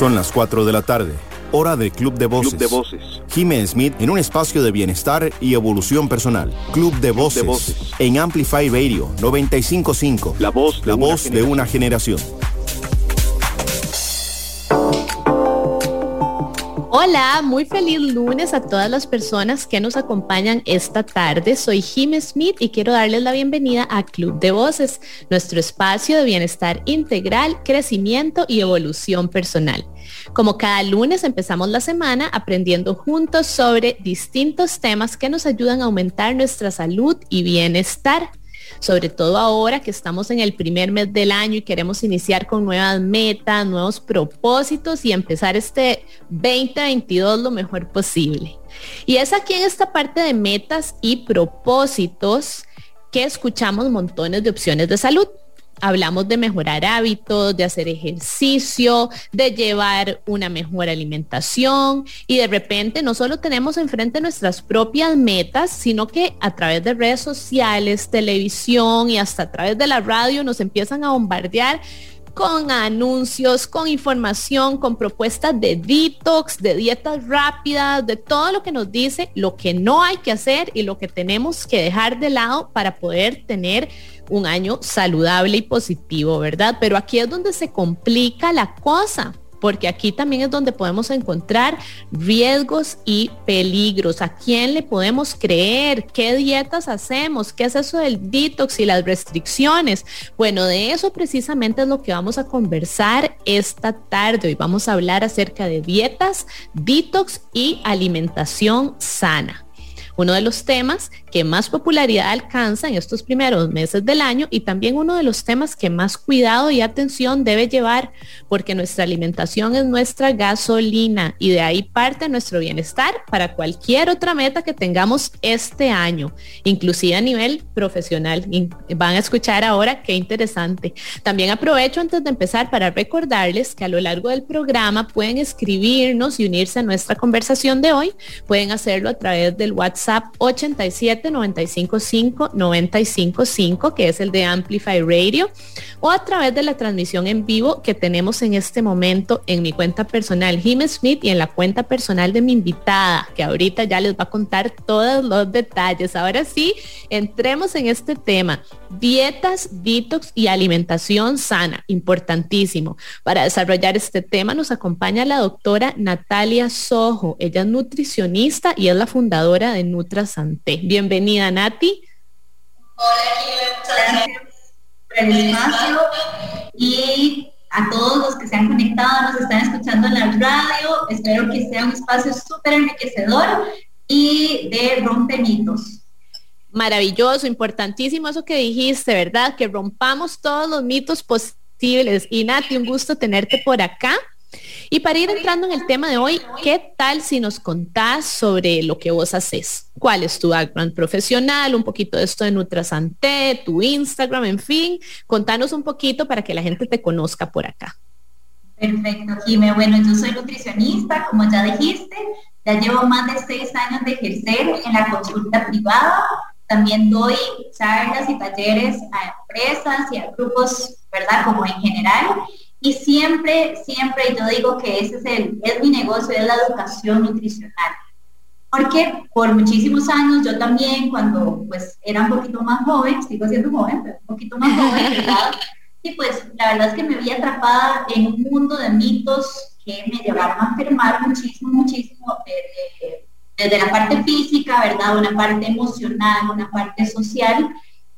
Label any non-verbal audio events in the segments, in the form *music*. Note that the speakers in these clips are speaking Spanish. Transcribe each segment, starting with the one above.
Son las 4 de la tarde, hora del Club de Voces. Club de Voces. Jimmy Smith en un espacio de bienestar y evolución personal. Club de Voces. de Voces. En Amplify Radio 955. La voz de La una voz de una generación. Hola, muy feliz lunes a todas las personas que nos acompañan esta tarde. Soy Jim Smith y quiero darles la bienvenida a Club de Voces, nuestro espacio de bienestar integral, crecimiento y evolución personal. Como cada lunes empezamos la semana aprendiendo juntos sobre distintos temas que nos ayudan a aumentar nuestra salud y bienestar sobre todo ahora que estamos en el primer mes del año y queremos iniciar con nuevas metas, nuevos propósitos y empezar este 2022 lo mejor posible. Y es aquí en esta parte de metas y propósitos que escuchamos montones de opciones de salud. Hablamos de mejorar hábitos, de hacer ejercicio, de llevar una mejor alimentación y de repente no solo tenemos enfrente nuestras propias metas, sino que a través de redes sociales, televisión y hasta a través de la radio nos empiezan a bombardear con anuncios, con información, con propuestas de detox, de dietas rápidas, de todo lo que nos dice lo que no hay que hacer y lo que tenemos que dejar de lado para poder tener un año saludable y positivo, ¿verdad? Pero aquí es donde se complica la cosa porque aquí también es donde podemos encontrar riesgos y peligros. ¿A quién le podemos creer? ¿Qué dietas hacemos? ¿Qué es eso del detox y las restricciones? Bueno, de eso precisamente es lo que vamos a conversar esta tarde. Hoy vamos a hablar acerca de dietas, detox y alimentación sana uno de los temas que más popularidad alcanza en estos primeros meses del año y también uno de los temas que más cuidado y atención debe llevar porque nuestra alimentación es nuestra gasolina y de ahí parte nuestro bienestar para cualquier otra meta que tengamos este año, inclusive a nivel profesional. Van a escuchar ahora qué interesante. También aprovecho antes de empezar para recordarles que a lo largo del programa pueden escribirnos y unirse a nuestra conversación de hoy. Pueden hacerlo a través del WhatsApp WhatsApp 87 955 955, que es el de Amplify Radio, o a través de la transmisión en vivo que tenemos en este momento en mi cuenta personal Jim Smith y en la cuenta personal de mi invitada, que ahorita ya les va a contar todos los detalles. Ahora sí, entremos en este tema. Dietas, detox y alimentación sana, importantísimo. Para desarrollar este tema nos acompaña la doctora Natalia Sojo. Ella es nutricionista y es la fundadora de Nutrasante. Bienvenida, Nati. Hola, gracias por el espacio y a todos los que se han conectado, nos están escuchando en la radio. Espero que sea un espacio súper enriquecedor y de rompemitos. Maravilloso, importantísimo eso que dijiste, ¿verdad? Que rompamos todos los mitos posibles. Y Nati, un gusto tenerte por acá. Y para ir entrando en el tema de hoy, ¿qué tal si nos contás sobre lo que vos haces? ¿Cuál es tu background profesional? Un poquito de esto de Nutrasante, tu Instagram, en fin. Contanos un poquito para que la gente te conozca por acá. Perfecto, Jimé. Bueno, yo soy nutricionista, como ya dijiste. Ya llevo más de seis años de ejercer en la consulta privada. También doy charlas y talleres a empresas y a grupos, ¿verdad? Como en general. Y siempre, siempre yo digo que ese es, el, es mi negocio, es la educación nutricional. Porque por muchísimos años yo también, cuando pues era un poquito más joven, sigo siendo joven, pero un poquito más joven, *laughs* ¿verdad? Y pues la verdad es que me vi atrapada en un mundo de mitos que me llevaron a enfermar muchísimo, muchísimo, desde la parte física, ¿verdad? Una parte emocional, una parte social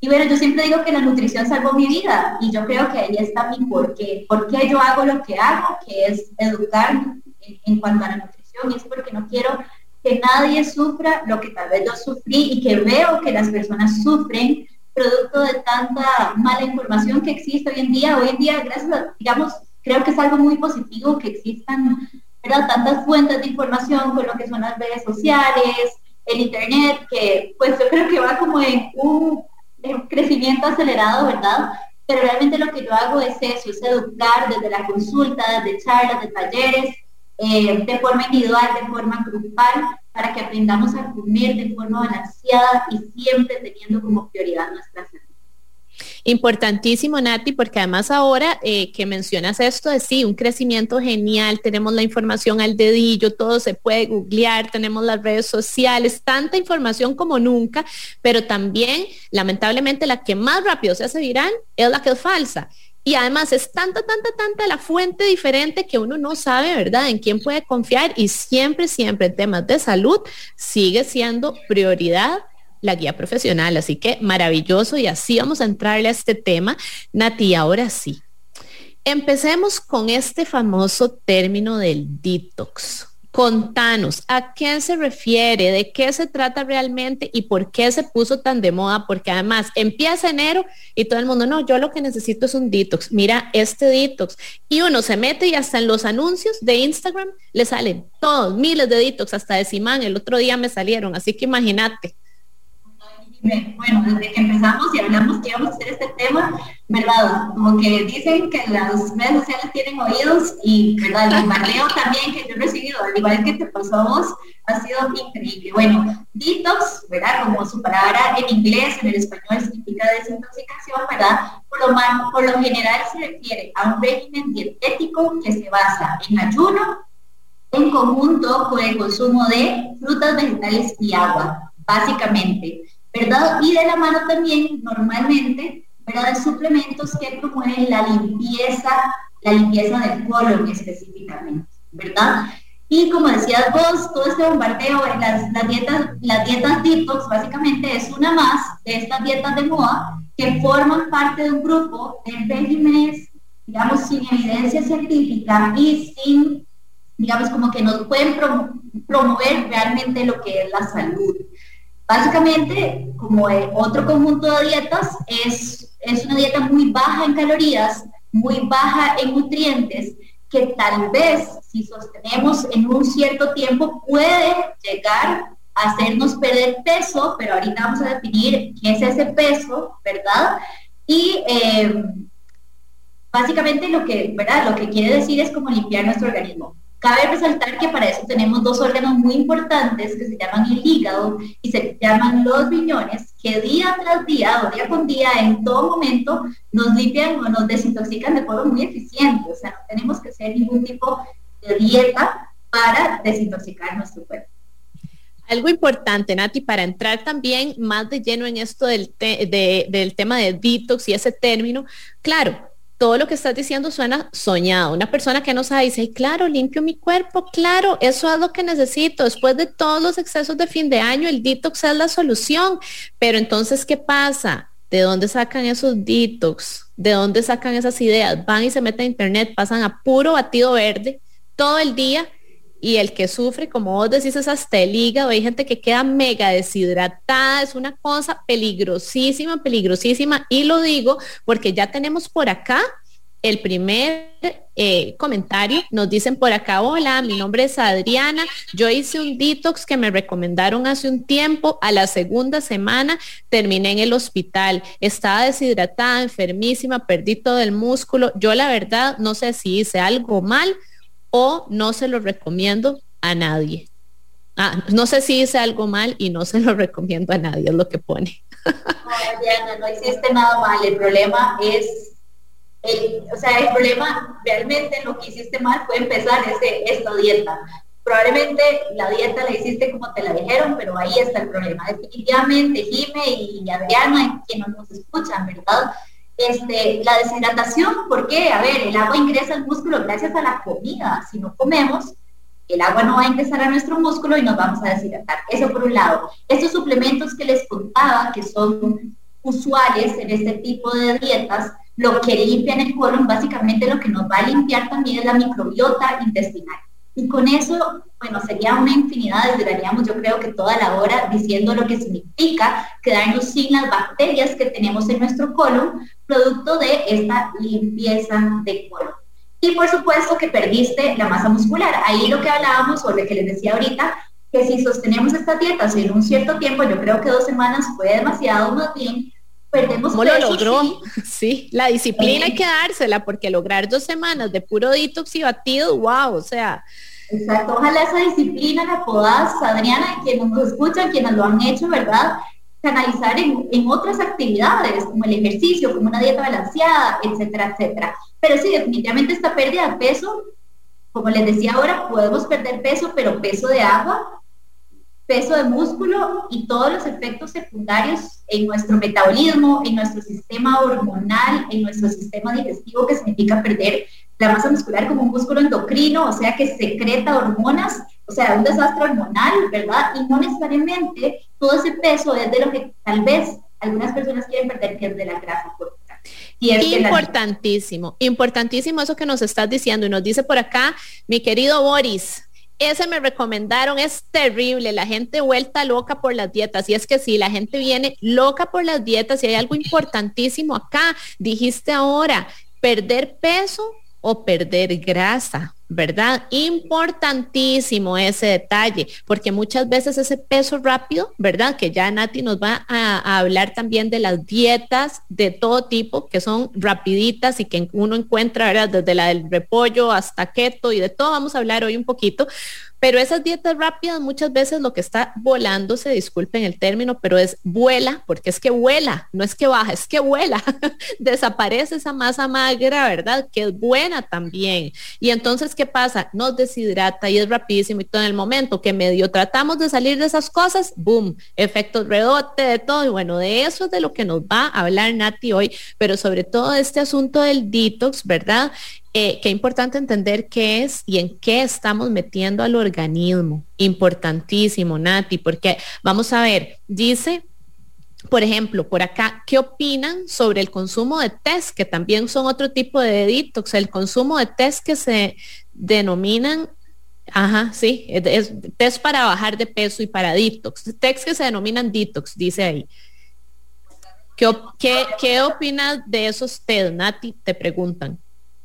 y bueno, yo siempre digo que la nutrición salvó mi vida y yo creo que ahí está mi porqué. ¿Por qué yo hago lo que hago? Que es educar en, cuanto a la nutrición y es porque no quiero que nadie sufra lo que tal vez yo sufrí y que veo que las personas sufren producto de tanta mala información que existe hoy en día. Hoy en día, gracias a, digamos, creo que es algo muy positivo que existan ¿verdad? tantas fuentes de información con lo que son las redes sociales, el internet, que pues yo creo que va como en un crecimiento acelerado, ¿verdad? Pero realmente lo que yo hago es eso, es educar desde la consulta, desde charlas, de talleres, eh, de forma individual, de forma grupal, para que aprendamos a comer de forma balanceada y siempre teniendo como prioridad nuestra salud. Importantísimo, Nati, porque además ahora eh, que mencionas esto de sí, un crecimiento genial, tenemos la información al dedillo, todo se puede googlear, tenemos las redes sociales, tanta información como nunca, pero también, lamentablemente, la que más rápido se hace viral es la que es falsa. Y además es tanta, tanta, tanta la fuente diferente que uno no sabe, ¿verdad?, en quién puede confiar y siempre, siempre en temas de salud sigue siendo prioridad la guía profesional. Así que maravilloso y así vamos a entrarle a este tema. Nati, ahora sí. Empecemos con este famoso término del detox. Contanos, ¿a qué se refiere? ¿De qué se trata realmente? ¿Y por qué se puso tan de moda? Porque además empieza enero y todo el mundo, no, yo lo que necesito es un detox. Mira este detox. Y uno se mete y hasta en los anuncios de Instagram le salen todos, miles de detox, hasta de Simán. El otro día me salieron, así que imagínate bueno, desde que empezamos y hablamos que íbamos a hacer este tema, ¿verdad? Como que dicen que las redes sociales tienen oídos y, ¿verdad? El bombardeo también que yo he recibido, al igual que te pasó a vos, ha sido increíble. Bueno, detox, ¿verdad? Como su palabra en inglés, en el español significa desintoxicación, ¿verdad? Por lo, por lo general se refiere a un régimen dietético que se basa en ayuno, en conjunto con el consumo de frutas, vegetales y agua, básicamente. ¿Verdad? Y de la mano también, normalmente, ¿verdad? De suplementos que promueven la limpieza, la limpieza del colon específicamente, ¿verdad? Y como decías vos, todo este bombardeo, las, las, dietas, las dietas detox básicamente es una más de estas dietas de moda que forman parte de un grupo de regímenes, digamos, sin evidencia científica y sin, digamos, como que nos pueden promover realmente lo que es la salud. Básicamente, como otro conjunto de dietas, es, es una dieta muy baja en calorías, muy baja en nutrientes, que tal vez si sostenemos en un cierto tiempo puede llegar a hacernos perder peso, pero ahorita vamos a definir qué es ese peso, ¿verdad? Y eh, básicamente lo que, ¿verdad? Lo que quiere decir es como limpiar nuestro organismo. Cabe resaltar que para eso tenemos dos órganos muy importantes que se llaman el hígado y se llaman los riñones, que día tras día o día con día, en todo momento, nos limpian o nos desintoxican de forma muy eficiente. O sea, no tenemos que hacer ningún tipo de dieta para desintoxicar nuestro cuerpo. Algo importante, Nati, para entrar también más de lleno en esto del, del tema de detox y ese término, claro, todo lo que estás diciendo suena soñado. Una persona que no sabe dice, claro, limpio mi cuerpo, claro, eso es lo que necesito. Después de todos los excesos de fin de año, el detox es la solución. Pero entonces, ¿qué pasa? ¿De dónde sacan esos detox? ¿De dónde sacan esas ideas? Van y se meten a internet, pasan a puro batido verde todo el día y el que sufre, como vos decís, es hasta el hígado. Hay gente que queda mega deshidratada, es una cosa peligrosísima, peligrosísima. Y lo digo porque ya tenemos por acá el primer eh, comentario. Nos dicen por acá, hola, mi nombre es Adriana. Yo hice un detox que me recomendaron hace un tiempo. A la segunda semana terminé en el hospital. Estaba deshidratada, enfermísima, perdí todo el músculo. Yo la verdad no sé si hice algo mal o no se lo recomiendo a nadie. Ah, no sé si hice algo mal y no se lo *laughs* recomiendo a nadie, es lo que pone. No, Diana, no hiciste nada mal. El problema es, el, o sea, el problema realmente lo que hiciste mal fue empezar ese, esta dieta. Probablemente la dieta la hiciste como te la dijeron, pero ahí está el problema. Definitivamente, Jime y Adriana, quienes nos escuchan, ¿verdad? Este, la deshidratación, ¿por qué? A ver, el agua ingresa al músculo gracias a la comida. Si no comemos, el agua no va a ingresar a nuestro músculo y nos vamos a deshidratar. Eso por un lado. Estos suplementos que les contaba, que son usuales en este tipo de dietas, lo que limpian el colon, básicamente lo que nos va a limpiar también es la microbiota intestinal. Y con eso, bueno, sería una infinidad, duraríamos yo creo que toda la hora diciendo lo que significa quedarnos sin las bacterias que tenemos en nuestro colon, producto de esta limpieza de colon. Y por supuesto que perdiste la masa muscular. Ahí lo que hablábamos, o lo que les decía ahorita, que si sostenemos estas dietas en un cierto tiempo, yo creo que dos semanas fue demasiado más bien, perdemos ¿Cómo lo logró? *laughs* Sí. la disciplina hay que dársela porque lograr dos semanas de puro detox y batido, wow, o sea. Exacto, ojalá esa disciplina la podás, Adriana, quienes nos escuchan, quienes lo han hecho, ¿verdad? canalizar en, en, otras actividades, como el ejercicio, como una dieta balanceada, etcétera, etcétera. Pero sí, definitivamente esta pérdida de peso, como les decía ahora, podemos perder peso, pero peso de agua, peso de músculo y todos los efectos secundarios en nuestro metabolismo, en nuestro sistema hormonal, en nuestro sistema digestivo, que significa perder la masa muscular como un músculo endocrino, o sea que secreta hormonas, o sea, un desastre hormonal, ¿verdad? Y no necesariamente todo ese peso es de lo que tal vez algunas personas quieren perder, que es de la grasa corporal. Importantísimo, importantísimo eso que nos estás diciendo. Y nos dice por acá mi querido Boris, ese me recomendaron, es terrible, la gente vuelta loca por las dietas. Y es que si la gente viene loca por las dietas y hay algo importantísimo acá, dijiste ahora, perder peso o perder grasa. ¿verdad? Importantísimo ese detalle, porque muchas veces ese peso rápido, ¿verdad? Que ya Nati nos va a, hablar también de las dietas de todo tipo, que son rapiditas y que uno encuentra, ¿verdad? Desde la del repollo hasta keto y de todo vamos a hablar hoy un poquito, pero esas dietas rápidas muchas veces lo que está volando, se disculpen el término, pero es vuela, porque es que vuela, no es que baja, es que vuela. *laughs* Desaparece esa masa magra, ¿verdad? Que es buena también. Y entonces, ¿qué pasa? Nos deshidrata y es rapidísimo y todo en el momento que medio tratamos de salir de esas cosas, boom, efectos rebote de todo. Y bueno, de eso es de lo que nos va a hablar Nati hoy, pero sobre todo este asunto del detox, ¿verdad? Eh, qué importante entender qué es y en qué estamos metiendo al organismo. Importantísimo, Nati, porque vamos a ver, dice, por ejemplo, por acá, ¿qué opinan sobre el consumo de test, que también son otro tipo de detox? El consumo de test que se denominan Ajá, sí, es, test para bajar de peso y para detox. Test que se denominan detox, dice ahí. ¿Qué, qué, opinas de esos test, Nati? Te preguntan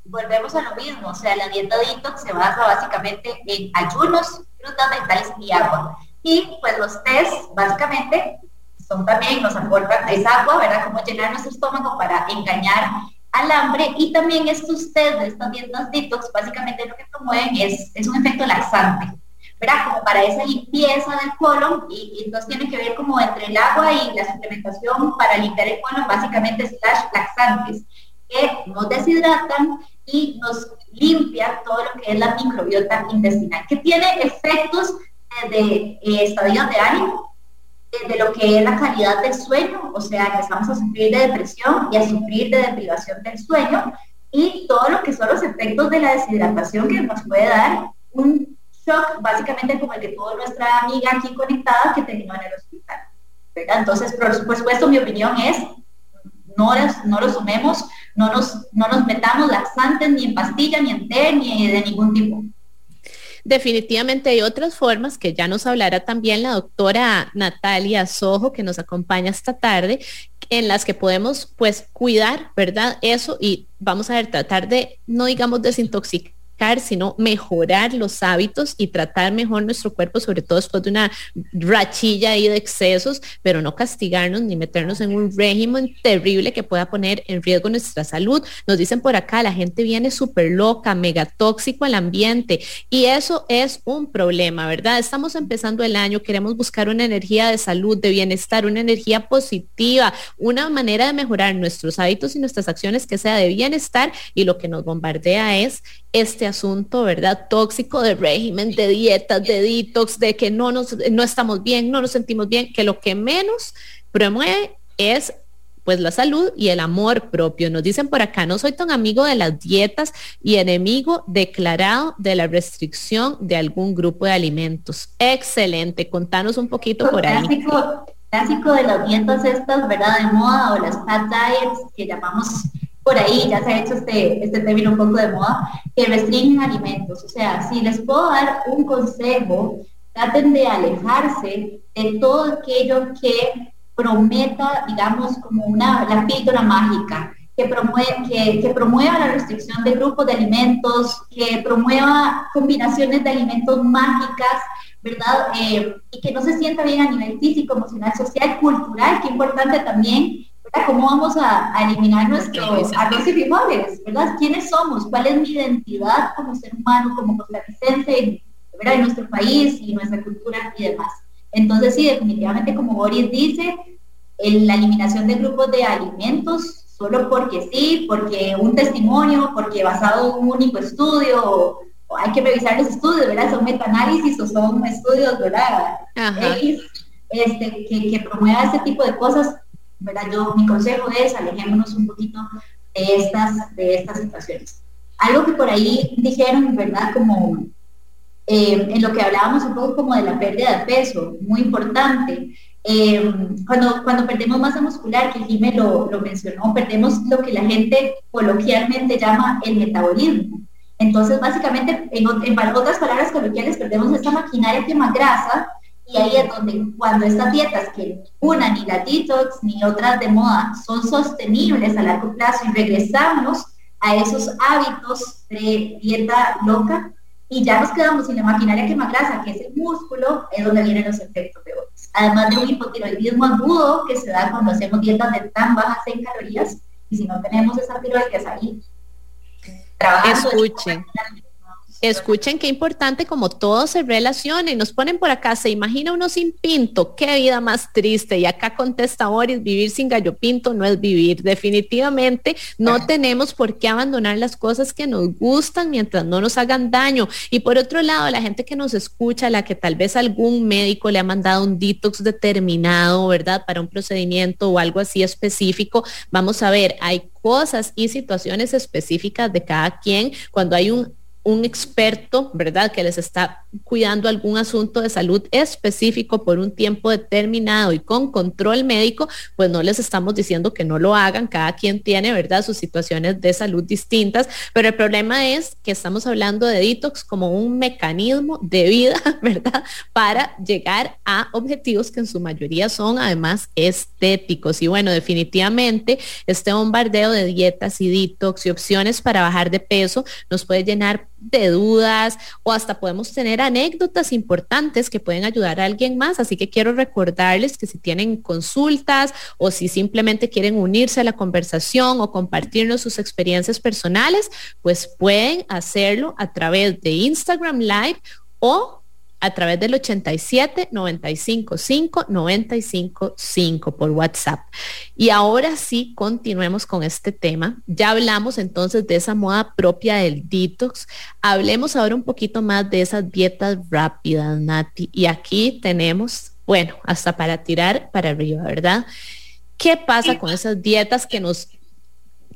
volvemos a lo mismo, o sea, la dieta detox se basa básicamente en ayunos, frutas, vegetales y agua. Y pues los test básicamente son también, nos aportan, es agua, ¿verdad? Como llenar nuestro estómago para engañar al hambre y también estos test de estas dietas detox básicamente lo que promueven es, es un efecto laxante, ¿verdad? Como para esa limpieza del colon y, y, entonces tiene que ver como entre el agua y la suplementación para limpiar el colon, básicamente slash laxantes que nos deshidratan y nos limpia todo lo que es la microbiota intestinal, que tiene efectos de eh, estadios de ánimo, de lo que es la calidad del sueño, o sea, empezamos a sufrir de depresión y a sufrir de deprivación del sueño, y todo lo que son los efectos de la deshidratación que nos puede dar un shock, básicamente como el que tuvo nuestra amiga aquí conectada que terminó en el hospital. Entonces, por supuesto, mi opinión es, no, no lo sumemos no nos, no nos metamos laxantes ni en pastilla, ni en té, ni de ningún tipo. Definitivamente hay otras formas que ya nos hablará también la doctora Natalia Sojo, que nos acompaña esta tarde, en las que podemos pues cuidar, ¿verdad? Eso y vamos a ver, tratar de, no digamos desintoxicar sino mejorar los hábitos y tratar mejor nuestro cuerpo, sobre todo después de una rachilla ahí de excesos, pero no castigarnos ni meternos en un régimen terrible que pueda poner en riesgo nuestra salud. Nos dicen por acá, la gente viene súper loca, mega tóxico al ambiente y eso es un problema, ¿verdad? Estamos empezando el año, queremos buscar una energía de salud, de bienestar, una energía positiva, una manera de mejorar nuestros hábitos y nuestras acciones que sea de bienestar y lo que nos bombardea es este asunto, ¿verdad? Tóxico de régimen, de dietas, de detox, de que no, nos, no estamos bien, no nos sentimos bien, que lo que menos promueve es pues la salud y el amor propio. Nos dicen por acá, no soy tan amigo de las dietas y enemigo declarado de la restricción de algún grupo de alimentos. Excelente, contanos un poquito por ahí. Clásico de las dietas estas, ¿verdad? De moda o las fat diets que llamamos por ahí ya se ha hecho este, este término un poco de moda, que restringen alimentos. O sea, si les puedo dar un consejo, traten de alejarse de todo aquello que prometa, digamos, como una, la píldora mágica, que, promueve, que, promueva la restricción de grupos de alimentos, que promueva combinaciones de alimentos mágicas, ¿verdad? Eh, y que no se sienta bien a nivel físico, emocional, social, cultural, que importante también ¿Cómo vamos a, eliminar nuestros arroz y frijoles? ¿Verdad? ¿Quiénes somos? ¿Cuál es mi identidad como ser humano, como costarricense, ¿verdad? en nuestro país y nuestra cultura y demás? Entonces, sí, definitivamente, como Boris dice, la eliminación de grupos de alimentos solo porque sí, porque un testimonio, porque basado en un único estudio, o, hay que revisar los estudios, ¿verdad? Son metaanálisis o son estudios, ¿verdad? X, este, que, que promueva este tipo de cosas, ¿verdad? Yo, mi consejo es alejémonos un poquito de estas, de estas situaciones. Algo que por ahí dijeron, ¿verdad? Como eh, en lo que hablábamos un poco como de la pérdida de peso, muy importante. Eh, cuando, cuando perdemos masa muscular, que Jimé lo, lo mencionó, perdemos lo que la gente coloquialmente llama el metabolismo. Entonces, básicamente, en, en otras palabras coloquiales, perdemos esta maquinaria que más grasa y ahí es donde cuando estas dietas, que una, ni la detox, ni otras de moda, son sostenibles a largo plazo y regresamos a esos hábitos de dieta loca y ya nos quedamos sin la maquinaria que más grasa, que es el músculo, es donde vienen los efectos de otros. Además de un hipotiroidismo agudo que se da cuando hacemos dietas de tan bajas en calorías y si no tenemos esa tiroides ahí trabajando. Escuchen. Escuchen qué importante como todo se relaciona y nos ponen por acá, se imagina uno sin pinto, qué vida más triste. Y acá contesta Boris, vivir sin gallo pinto no es vivir. Definitivamente no tenemos por qué abandonar las cosas que nos gustan mientras no nos hagan daño. Y por otro lado, la gente que nos escucha, la que tal vez algún médico le ha mandado un detox determinado, ¿verdad? Para un procedimiento o algo así específico, vamos a ver, hay cosas y situaciones específicas de cada quien. Cuando hay un un experto, ¿verdad? Que les está cuidando algún asunto de salud específico por un tiempo determinado y con control médico, pues no les estamos diciendo que no lo hagan. Cada quien tiene, ¿verdad? Sus situaciones de salud distintas, pero el problema es que estamos hablando de detox como un mecanismo de vida, *laughs* ¿verdad? Para llegar a objetivos que en su mayoría son además estéticos. Y bueno, definitivamente este bombardeo de dietas y detox y opciones para bajar de peso nos puede llenar de dudas o hasta podemos tener anécdotas importantes que pueden ayudar a alguien más. Así que quiero recordarles que si tienen consultas o si simplemente quieren unirse a la conversación o compartirnos sus experiencias personales, pues pueden hacerlo a través de Instagram Live o a través del 87 95 5 95 5 por WhatsApp. Y ahora sí, continuemos con este tema. Ya hablamos entonces de esa moda propia del detox. Hablemos ahora un poquito más de esas dietas rápidas, Nati. Y aquí tenemos, bueno, hasta para tirar para arriba, ¿verdad? ¿Qué pasa con esas dietas que nos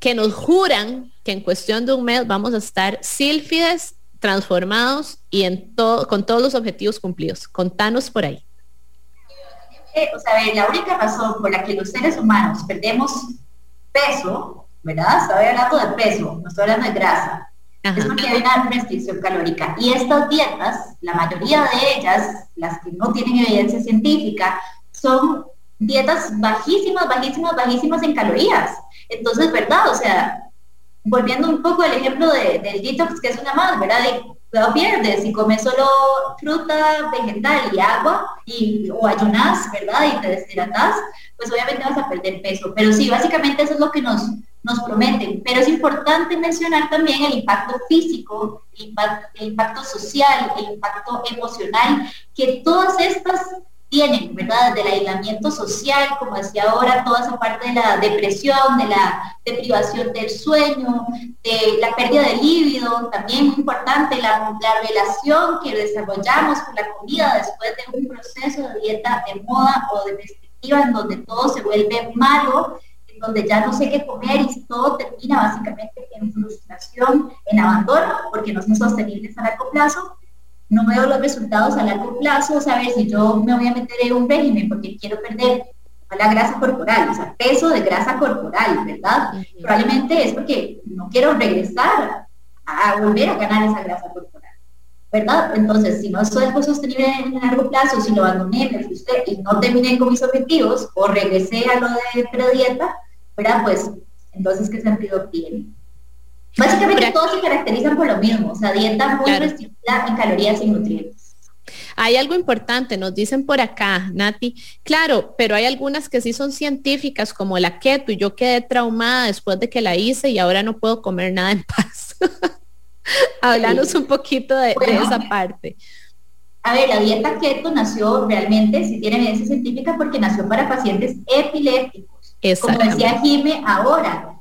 que nos juran que en cuestión de un mes vamos a estar sílfides transformados y en todo, con todos los objetivos cumplidos. Contanos por ahí. Eh, o sea, la única razón por la que los seres humanos perdemos peso, ¿verdad? Estoy hablando de peso, no estoy hablando de grasa. Es porque hay una restricción calórica. Y estas dietas, la mayoría de ellas, las que no tienen evidencia científica, son dietas bajísimas, bajísimas, bajísimas en calorías. Entonces, ¿verdad? O sea, volviendo un poco al ejemplo de, del detox, que es una más, ¿verdad? De, pierdes, si comes solo fruta, vegetal y agua, y, o ayunas, ¿verdad? Y te deshidratas, pues obviamente vas a perder peso. Pero sí, básicamente eso es lo que nos, prometen. Pero es importante mencionar también el impacto físico, el impacto social, el impacto emocional, que todas estas tienen, ¿verdad? Del aislamiento social, como decía ahora, toda esa parte de la depresión, de la deprivación del sueño, de la pérdida de líbido, también muy importante, la, la relación que desarrollamos con la comida después de un proceso de dieta de moda o de perspectiva en donde todo se vuelve malo, en donde ya no sé qué comer y todo termina básicamente en frustración, en abandono, porque no son sostenibles a largo plazo no veo los resultados a largo plazo, saber si yo me voy a meter en un régimen porque quiero perder la grasa corporal, o sea, peso de grasa corporal, ¿verdad? Probablemente es porque no quiero regresar a volver a ganar esa grasa corporal, ¿verdad? Entonces, si no soy algo sostenible en largo plazo, si lo abandoné, me frustré y no terminé con mis objetivos o regresé a lo de predieta, ¿verdad? Pues, entonces, ¿qué sentido tiene? Básicamente todos se caracterizan por lo mismo, o sea, dieta muy restringida en calorías y nutrientes. Hay algo importante, nos dicen por acá, Nati. Claro, pero hay algunas que sí son científicas, como la keto, y yo quedé traumada después de que la hice y ahora no puedo comer nada en paz. *laughs* Háblanos un poquito de, esa parte. a ver, la dieta keto nació realmente, si tiene evidencia científica, porque nació para pacientes epilépticos. Como decía Jime, ahora,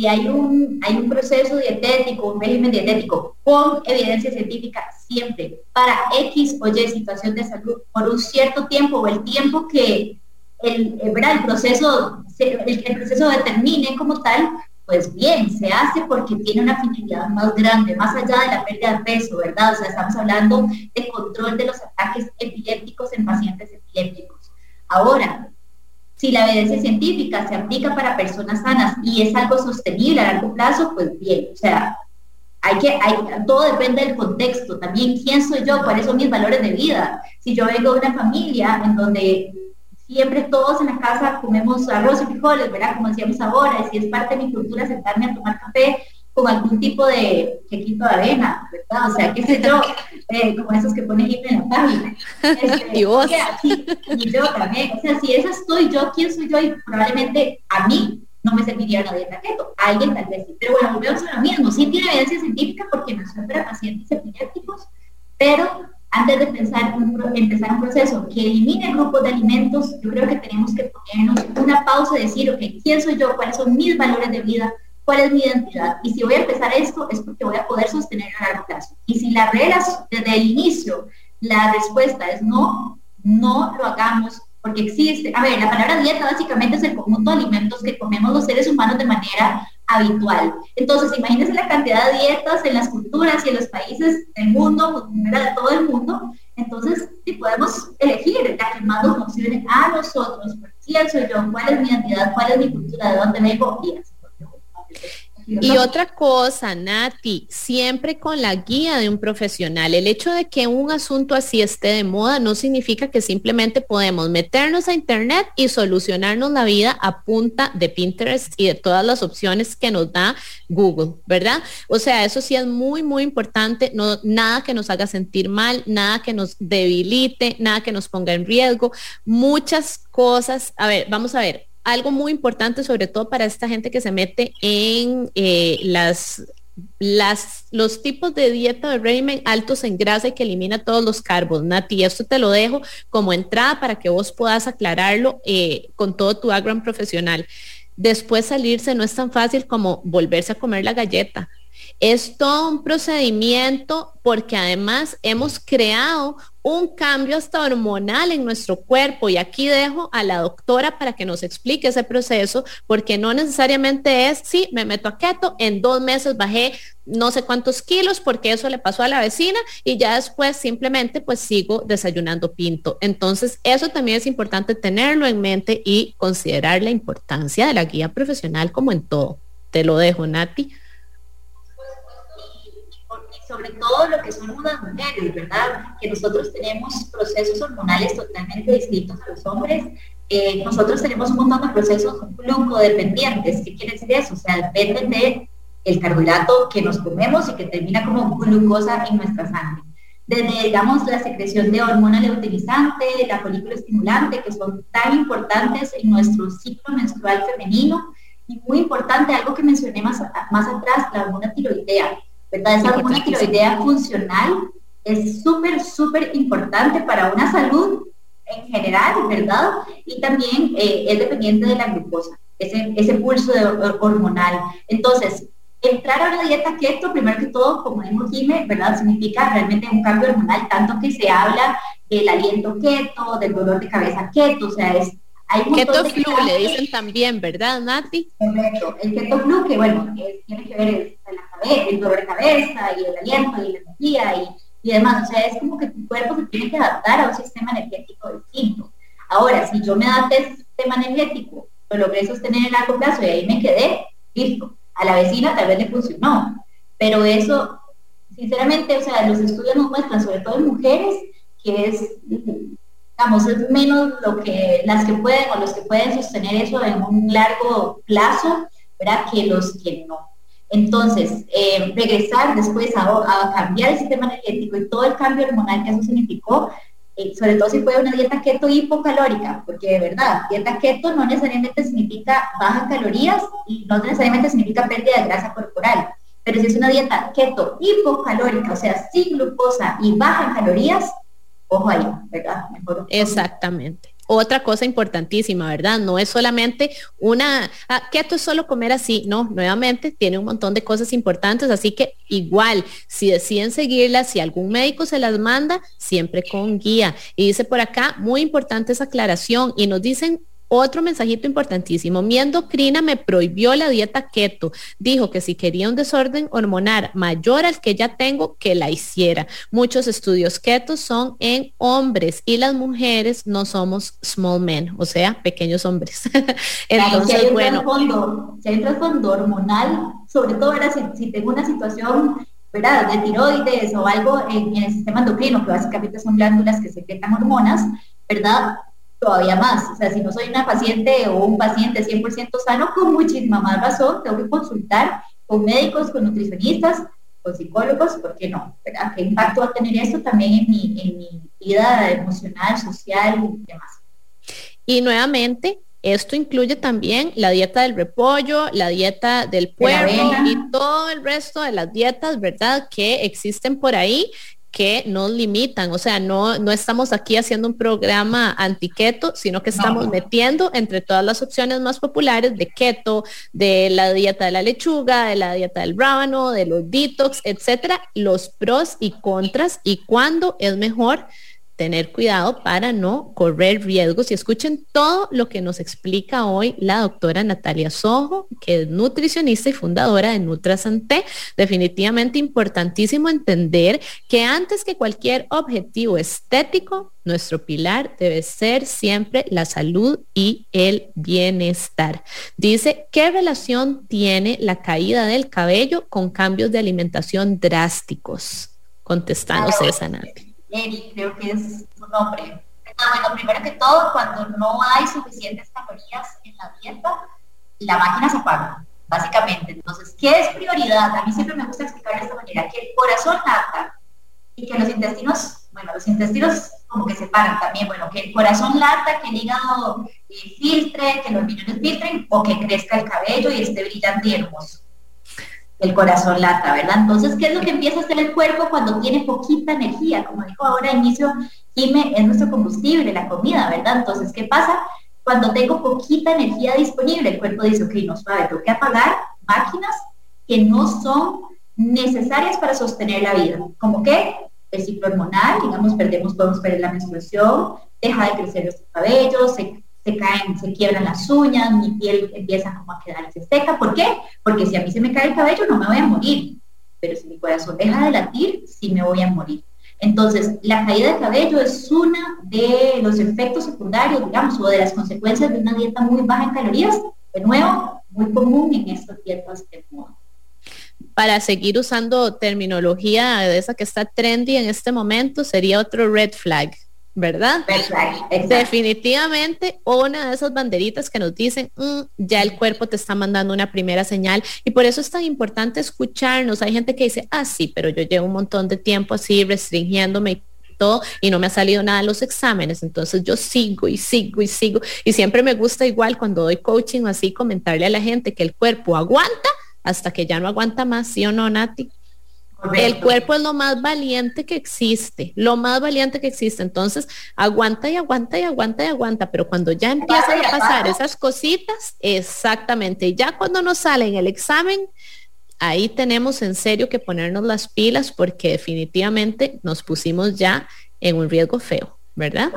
si hay un, hay un proceso dietético, un régimen dietético con evidencia científica siempre para X o Y situación de salud por un cierto tiempo o el tiempo que el, el proceso, el, el proceso determine como tal, pues bien, se hace porque tiene una finalidad más grande, más allá de la pérdida de peso, ¿verdad? O sea, estamos hablando de control de los ataques epilépticos en pacientes epilépticos. Ahora, si la evidencia científica se aplica para personas sanas y es algo sostenible a largo plazo, pues bien, o sea, hay que, hay, todo depende del contexto, también quién soy yo, cuáles son mis valores de vida. Si yo vengo de una familia en donde siempre todos en la casa comemos arroz y frijoles, ¿verdad? Como decíamos ahora, y si es parte de mi cultura sentarme a tomar café con algún tipo de quequito de avena, ¿verdad? O sea, qué sé yo, eh, como esos que pone Jimmy en la página. *laughs* Este, y vos. y yo también, o sea, si esa estoy yo, ¿quién soy yo? Y probablemente a mí no me serviría una dieta keto, a alguien tal vez sí. Pero bueno, volvemos a lo mismo, sí tiene evidencia científica porque son para pacientes epilépticos, pero antes de pensar empezar un proceso que elimine grupos de alimentos, yo creo que tenemos que ponernos una pausa y decir, ok, ¿quién soy yo? ¿Cuáles son mis valores de vida? ¿Cuál es mi identidad? Y si voy a empezar esto es porque voy a poder sostener a largo plazo. Y si la regla desde el inicio, la respuesta es no, no lo hagamos porque existe, a ver, la palabra dieta básicamente es el conjunto de alimentos que comemos los seres humanos de manera habitual. Entonces, imagínense la cantidad de dietas en las culturas y en los países del mundo, de todo el mundo. Entonces, si podemos elegir la que más nos funcione a nosotros, quién soy yo, cuál es mi identidad, cuál es mi cultura, de dónde vengo y. Y otra cosa, Nati, siempre con la guía de un profesional. El hecho de que un asunto así esté de moda no significa que simplemente podemos meternos a internet y solucionarnos la vida a punta de Pinterest y de todas las opciones que nos da Google, ¿verdad? O sea, eso sí es muy, muy importante. No, nada que nos haga sentir mal, nada que nos debilite, nada que nos ponga en riesgo. Muchas cosas. A ver, vamos a ver algo muy importante, sobre todo para esta gente que se mete en eh, las, las, los tipos de dieta de régimen altos en grasa y que elimina todos los carbos. Nati, esto te lo dejo como entrada para que vos puedas aclararlo eh, con todo tu background profesional. Después salirse no es tan fácil como volverse a comer la galleta es todo un procedimiento porque además hemos creado un cambio hasta hormonal en nuestro cuerpo y aquí dejo a la doctora para que nos explique ese proceso porque no necesariamente es, sí, me meto a keto, en dos meses bajé no sé cuántos kilos porque eso le pasó a la vecina y ya después simplemente pues sigo desayunando pinto. Entonces eso también es importante tenerlo en mente y considerar la importancia de la guía profesional como en todo. Te lo dejo, Nati sobre todo lo que son unas mujeres, ¿verdad? Que nosotros tenemos procesos hormonales totalmente distintos a los hombres. Eh, nosotros tenemos un montón de procesos glucodependientes. ¿Qué quiere decir eso? O sea, dependen de el carbohidrato que nos comemos y que termina como glucosa en nuestra sangre. Desde, digamos, la secreción de hormona leutinizante, la folícula estimulante, que son tan importantes en nuestro ciclo menstrual femenino, y muy importante, algo que mencioné más, más atrás, la hormona tiroidea ¿verdad? Esa hormona tiroidea funcional es súper, súper importante para una salud en general, ¿verdad? Y también eh, es dependiente de la glucosa, ese, ese pulso de, hormonal. Entonces, entrar a una dieta keto, primero que todo, como dijo Jime, ¿verdad? Significa realmente un cambio hormonal, tanto que se habla del aliento keto, del dolor de cabeza keto, o sea, es hay keto flu le dicen también, ¿verdad, Nati? Correcto. El keto flu, que bueno, tiene que ver el, la cabeza, el dolor de cabeza y el aliento y la energía y, y demás. O sea, es como que tu cuerpo se tiene que adaptar a un sistema energético distinto. Ahora, si yo me adapté a ese sistema energético, lo logré sostener en largo plazo y ahí me quedé, listo. A la vecina tal vez le funcionó. Pero eso, sinceramente, o sea, los estudios nos muestran, sobre todo en mujeres, que es digamos, es menos lo que las que pueden o los que pueden sostener eso en un largo plazo, ¿verdad? Que los que no. Entonces, eh, regresar después a, cambiar el sistema energético y todo el cambio hormonal que eso significó, eh, sobre todo si fue una dieta keto hipocalórica, porque de verdad, dieta keto no necesariamente significa bajas calorías y no necesariamente significa pérdida de grasa corporal. Pero si es una dieta keto hipocalórica, o sea, sin glucosa y baja calorías, ojo ahí, ¿verdad? Exactamente otra cosa importantísima, ¿verdad? No es solamente una, ah, keto es solo comer así, no, nuevamente tiene un montón de cosas importantes, así que igual, si deciden seguirlas, si algún médico se las manda, siempre con guía. Y dice por acá, muy importante esa aclaración, y nos dicen otro mensajito importantísimo. Mi endocrina me prohibió la dieta keto. Dijo que si quería un desorden hormonal mayor al que ya tengo, que la hiciera. Muchos estudios keto son en hombres y las mujeres no somos small men, o sea, pequeños hombres. *laughs* Entonces, si bueno. si hay un trasfondo hormonal, sobre todo ahora si, tengo una situación ¿verdad? de tiroides o algo en, en, el sistema endocrino, que básicamente son glándulas que secretan hormonas, ¿verdad? Todavía más. O sea, si no soy una paciente o un paciente 100% sano, con muchísima más razón, tengo que consultar con médicos, con nutricionistas, con psicólogos, ¿por qué no? ¿Qué impacto va a tener esto también en mi, en mi vida emocional, social y demás? Y nuevamente, esto incluye también la dieta del repollo, la dieta del puerro y todo el resto de las dietas, ¿verdad? Que existen por ahí que nos limitan, o sea, no, no estamos aquí haciendo un programa anti-keto, sino que estamos metiendo entre todas las opciones más populares de keto, de la dieta de la lechuga, de la dieta del rábano, de los detox, etcétera, los pros y contras y cuándo es mejor tener cuidado para no correr riesgos y escuchen todo lo que nos explica hoy la doctora Natalia Sojo, que es nutricionista y fundadora de Nutrasanté. Definitivamente importantísimo entender que antes que cualquier objetivo estético, nuestro pilar debe ser siempre la salud y el bienestar. Dice, ¿qué relación tiene la caída del cabello con cambios de alimentación drásticos? Contestanos esa, Natalia. Eri, creo que es su nombre. Bueno, primero que todo, cuando no hay suficientes calorías en la dieta, la máquina se apaga, básicamente. Entonces, ¿qué es prioridad? A mí siempre me gusta explicar de esta manera, que el corazón lata y que los intestinos, bueno, los intestinos como que se paran también, bueno, que el corazón lata, que el hígado eh, filtre, que los riñones filtren o que crezca el cabello y esté brillante y hermoso el corazón lata, ¿verdad? Entonces, ¿qué es lo que empieza a hacer el cuerpo cuando tiene poquita energía? Como dijo ahora inicio, Jime, es nuestro combustible, la comida, ¿verdad? Entonces, ¿qué pasa? Cuando tengo poquita energía disponible, el cuerpo dice, ok, no suave, tengo que apagar máquinas que no son necesarias para sostener la vida. ¿Como qué? El ciclo hormonal, digamos, perdemos, podemos perder la menstruación, deja de crecer nuestro cabello, se caen, se quiebran las uñas, mi piel empieza como a quedarse seca. ¿Por qué? Porque si a mí se me cae el cabello no me voy a morir, pero si mi corazón deja de latir, sí me voy a morir. Entonces, la caída de cabello es una de los efectos secundarios, digamos, o de las consecuencias de una dieta muy baja en calorías, de nuevo, muy común en estas dietas de moda para seguir usando terminología de esa que está trendy en este momento, sería otro red flag. ¿Verdad? Definitivamente una de esas banderitas que nos dicen, mm, ya el cuerpo te está mandando una primera señal y por eso es tan importante escucharnos. Hay gente que dice, ah, sí, pero yo llevo un montón de tiempo así restringiéndome y todo y no me ha salido nada de los exámenes, entonces yo sigo y sigo y sigo y siempre me gusta igual cuando doy coaching así comentarle a la gente que el cuerpo aguanta hasta que ya no aguanta más, ¿sí o no, Nati? El cuerpo es lo más valiente que existe, lo más valiente que existe. Entonces, aguanta y aguanta y aguanta y aguanta, pero cuando ya empiezan a pasar esas cositas, exactamente, ya cuando nos sale en el examen, ahí tenemos en serio que ponernos las pilas porque definitivamente nos pusimos ya en un riesgo feo. ¿verdad?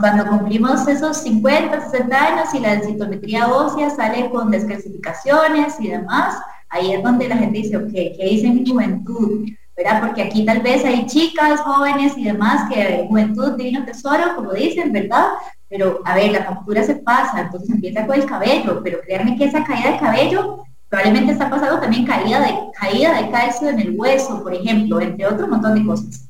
Cuando, cumplimos esos 50, 60 años y la densitometría ósea sale con descalcificaciones y demás, ahí es donde la gente dice, ok, ¿qué dice mi juventud? ¿verdad? Porque aquí tal vez hay chicas, jóvenes y demás que juventud divino tesoro, como dicen, ¿verdad? Pero a ver, la factura se pasa, entonces empieza con el cabello, pero créanme que esa caída de cabello probablemente está pasando también caída de, caída de calcio en el hueso, por ejemplo, entre otro montón de cosas.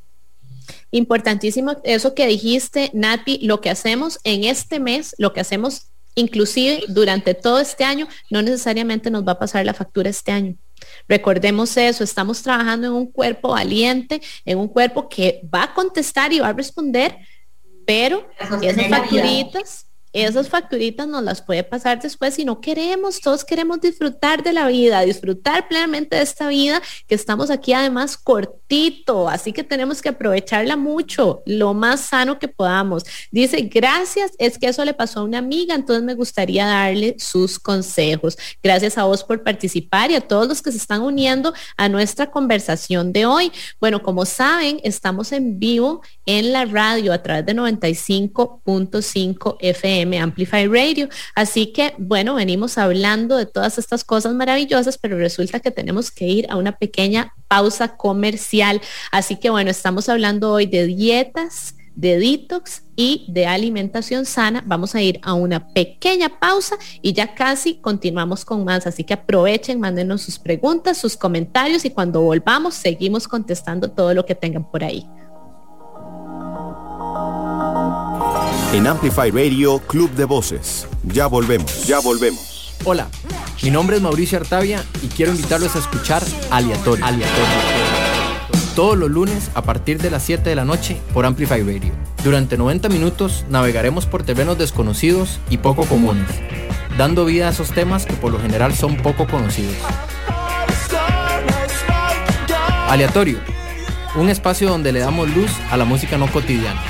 Importantísimo eso que dijiste, Nati, lo que hacemos en este mes, lo que hacemos Inclusive durante todo este año no necesariamente nos va a pasar la factura este año. Recordemos eso, estamos trabajando en un cuerpo valiente, en un cuerpo que va a contestar y va a responder, pero esas facturitas, esas facturitas nos las puede pasar después si no queremos, todos queremos disfrutar de la vida, disfrutar plenamente de esta vida que estamos aquí además cortito, así que tenemos que aprovecharla mucho, lo más sano que podamos. Dice, gracias, es que eso le pasó a una amiga, entonces me gustaría darle sus consejos. Gracias a vos por participar y a todos los que se están uniendo a nuestra conversación de hoy. Bueno, como saben, estamos en vivo en la radio a través de 95.5 FM Amplify Radio. Así que, bueno, venimos hablando de todas estas cosas maravillosas, pero resulta que tenemos que ir a una pequeña pausa comercial. Así que, bueno, estamos hablando hoy de dietas de detox y de alimentación sana. Vamos a ir a una pequeña pausa y ya casi continuamos con más. Así que aprovechen, mándenos sus preguntas, sus comentarios y cuando volvamos seguimos contestando todo lo que tengan por ahí. En Amplify Radio, Club de Voces. Ya volvemos. Ya volvemos. Hola, mi nombre es Mauricio Artavia y quiero invitarlos a escuchar Aleatorio. Todos los lunes a partir de las 7 de la noche por Amplify Radio. Durante 90 minutos navegaremos por terrenos desconocidos y poco comunes, dando vida a esos temas que por lo general son poco conocidos. Aleatorio, un espacio donde le damos luz a la música no cotidiana.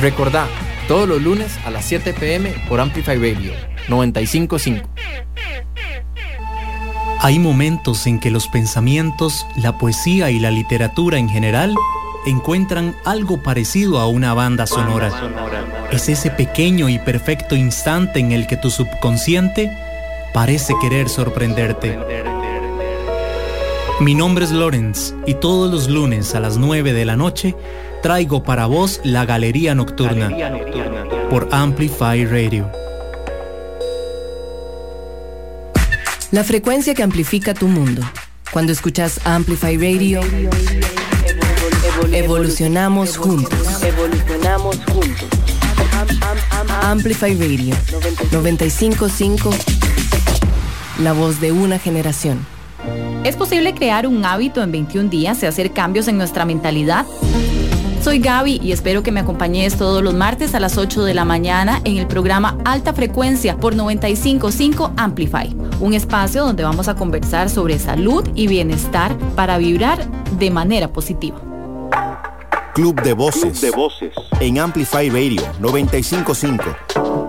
Recordá, todos los lunes a las 7 pm por Amplify Radio 955. Hay momentos en que los pensamientos, la poesía y la literatura en general encuentran algo parecido a una banda sonora. Es ese pequeño y perfecto instante en el que tu subconsciente parece querer sorprenderte. Mi nombre es Lawrence y todos los lunes a las 9 de la noche traigo para vos la Galería Nocturna, por Amplify Radio. La frecuencia que amplifica tu mundo. Cuando escuchas Amplify Radio, evolucionamos juntos. Evolucionamos juntos. Amplify Radio 955, la voz de una generación. ¿Es posible crear un hábito en 21 días y hacer cambios en nuestra mentalidad? Soy Gaby y espero que me acompañes todos los martes a las 8 de la mañana en el programa Alta Frecuencia por 955 Amplify, un espacio donde vamos a conversar sobre salud y bienestar para vibrar de manera positiva. Club de Voces. de Voces. En Amplify Radio 955.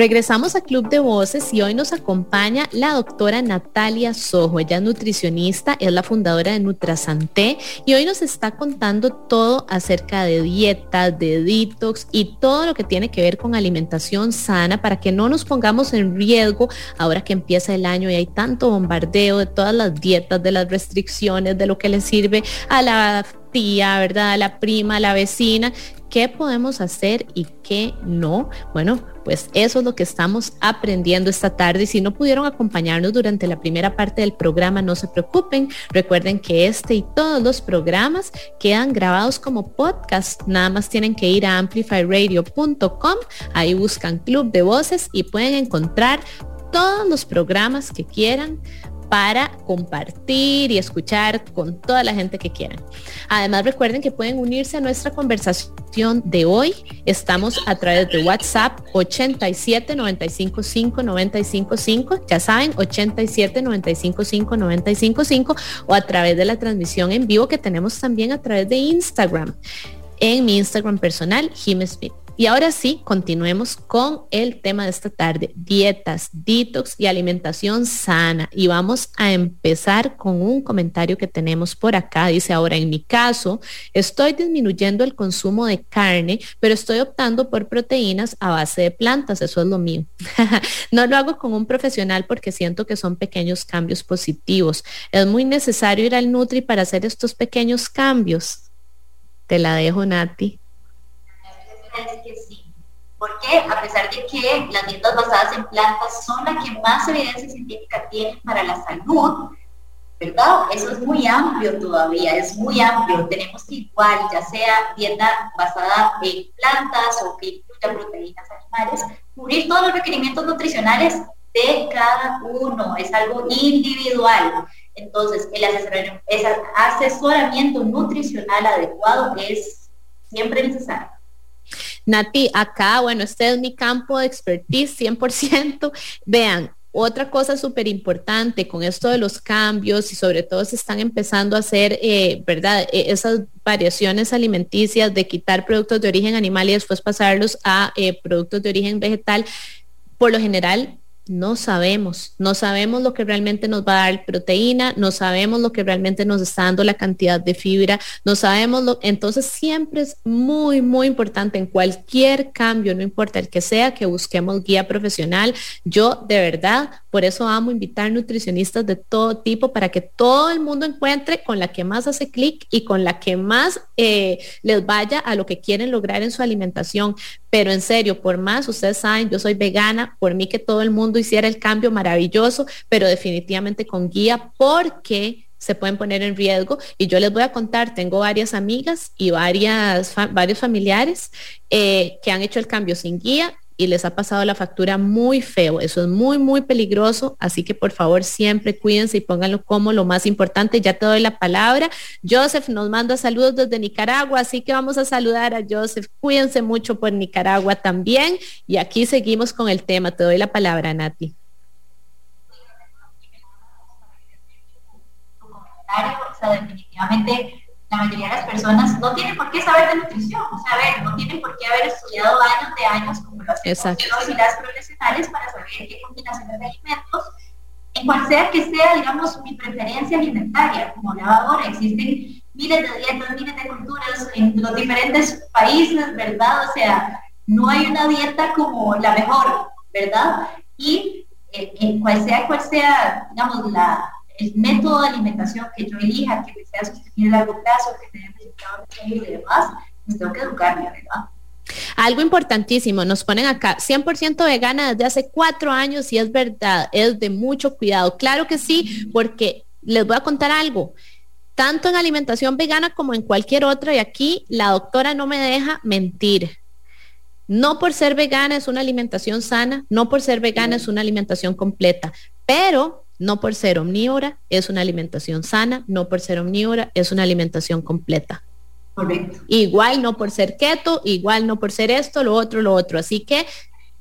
Regresamos a Club de Voces y hoy nos acompaña la doctora Natalia Sojo. Ella es nutricionista, es la fundadora de Nutrasanté y hoy nos está contando todo acerca de dietas, de detox y todo lo que tiene que ver con alimentación sana para que no nos pongamos en riesgo ahora que empieza el año y hay tanto bombardeo de todas las dietas, de las restricciones, de lo que le sirve a la tía, ¿verdad? A la prima, a la vecina, qué podemos hacer y qué no. Bueno, pues eso es lo que estamos aprendiendo esta tarde. Y si no pudieron acompañarnos durante la primera parte del programa, no se preocupen. Recuerden que este y todos los programas quedan grabados como podcast. Nada más tienen que ir a amplifyradio.com. Ahí buscan Club de Voces y pueden encontrar todos los programas que quieran para compartir y escuchar con toda la gente que quieran. Además, recuerden que pueden unirse a nuestra conversación de hoy. Estamos a través de WhatsApp 87 95 5 95 5. Ya saben, 87 95 5 95 5 o a través de la transmisión en vivo que tenemos también a través de Instagram. En mi Instagram personal, Jim Smith. Y ahora sí, continuemos con el tema de esta tarde, dietas, detox y alimentación sana. Y vamos a empezar con un comentario que tenemos por acá. Dice, ahora en mi caso, estoy disminuyendo el consumo de carne, pero estoy optando por proteínas a base de plantas. Eso es lo mío. *laughs* no lo hago con un profesional porque siento que son pequeños cambios positivos. Es muy necesario ir al Nutri para hacer estos pequeños cambios. Te la dejo, Nati es que sí. Porque a pesar de que las dietas basadas en plantas son las que más evidencia científica tienen para la salud, ¿verdad? Eso es muy amplio todavía, es muy amplio. Tenemos que igual, ya sea dieta basada en plantas o que incluya proteínas animales, cubrir todos los requerimientos nutricionales de cada uno, es algo individual. Entonces, el asesoramiento nutricional adecuado es siempre necesario. Nati, acá, bueno, este es mi campo de expertise 100%. Vean, otra cosa súper importante con esto de los cambios y sobre todo se están empezando a hacer, eh, ¿verdad? E, esas variaciones alimenticias de quitar productos de origen animal y después pasarlos a eh, productos de origen vegetal. Por lo general, no sabemos, no sabemos lo que realmente nos va a dar proteína, no sabemos lo que realmente nos está dando la cantidad de fibra, no sabemos lo, entonces siempre es muy, muy importante en cualquier cambio, no importa el que sea, que busquemos guía profesional. Yo de verdad, por eso amo invitar nutricionistas de todo tipo para que todo el mundo encuentre con la que más hace clic y con la que más eh, les vaya a lo que quieren lograr en su alimentación. Pero en serio, por más, ustedes saben, yo soy vegana, por mí que todo el mundo hiciera el cambio maravilloso, pero definitivamente con guía porque se pueden poner en riesgo. Y yo les voy a contar, tengo varias amigas y varias, varios familiares eh, que han hecho el cambio sin guía y les ha pasado la factura muy feo. Eso es muy, muy peligroso. Así que por favor siempre cuídense y pónganlo como lo más importante. Ya te doy la palabra. Joseph nos manda saludos desde Nicaragua, así que vamos a saludar a Joseph. Cuídense mucho por Nicaragua también. Y aquí seguimos con el tema. Te doy la palabra, Nati. La mayoría de las personas no tienen por qué saber de nutrición, o sea, a ver, no tienen por qué haber estudiado años de años como lo hacen los y las profesionales para saber qué combinaciones de alimentos, en cual sea que sea, digamos, mi preferencia alimentaria, como hablaba ahora, existen miles de dietas, miles de culturas en los diferentes países, ¿verdad? O sea, no hay una dieta como la mejor, ¿verdad? Y eh, en cual sea cual sea, digamos, la, el método de alimentación que yo elija, que sea sostenible a largo plazo, que tenga resultados y demás, pues tengo que educarme, ¿verdad? Algo importantísimo, nos ponen acá, 100% vegana desde hace cuatro años y es verdad, es de mucho cuidado. Claro que sí, porque les voy a contar algo. Tanto en alimentación vegana como en cualquier otra, y aquí la doctora no me deja mentir. No por ser vegana es una alimentación sana, no por ser vegana es una alimentación completa, pero no por ser omnívora es una alimentación sana, no por ser omnívora es una alimentación completa. Correcto. Igual no por ser keto, igual no por ser esto, lo otro, lo otro. Así que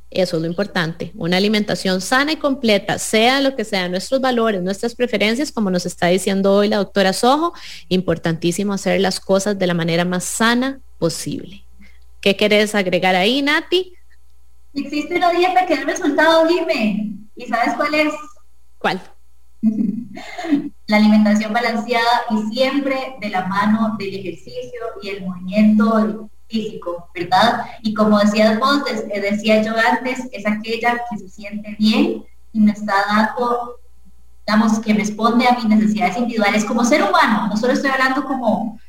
eso es lo importante, una alimentación sana y completa, sea lo que sean nuestros valores, nuestras preferencias, como nos está diciendo hoy la doctora Sojo, importantísimo hacer las cosas de la manera más sana posible. ¿Qué querés agregar ahí, Nati? Existe una dieta que da resultado, dime, ¿y sabes cuál es? ¿Cuál? La alimentación balanceada y siempre de la mano del ejercicio y el movimiento físico, ¿verdad? Y como decías vos, eh, decía yo antes, es aquella que se siente bien y me está dando, digamos, que responde a mis necesidades individuales como ser humano. No solo estoy hablando como,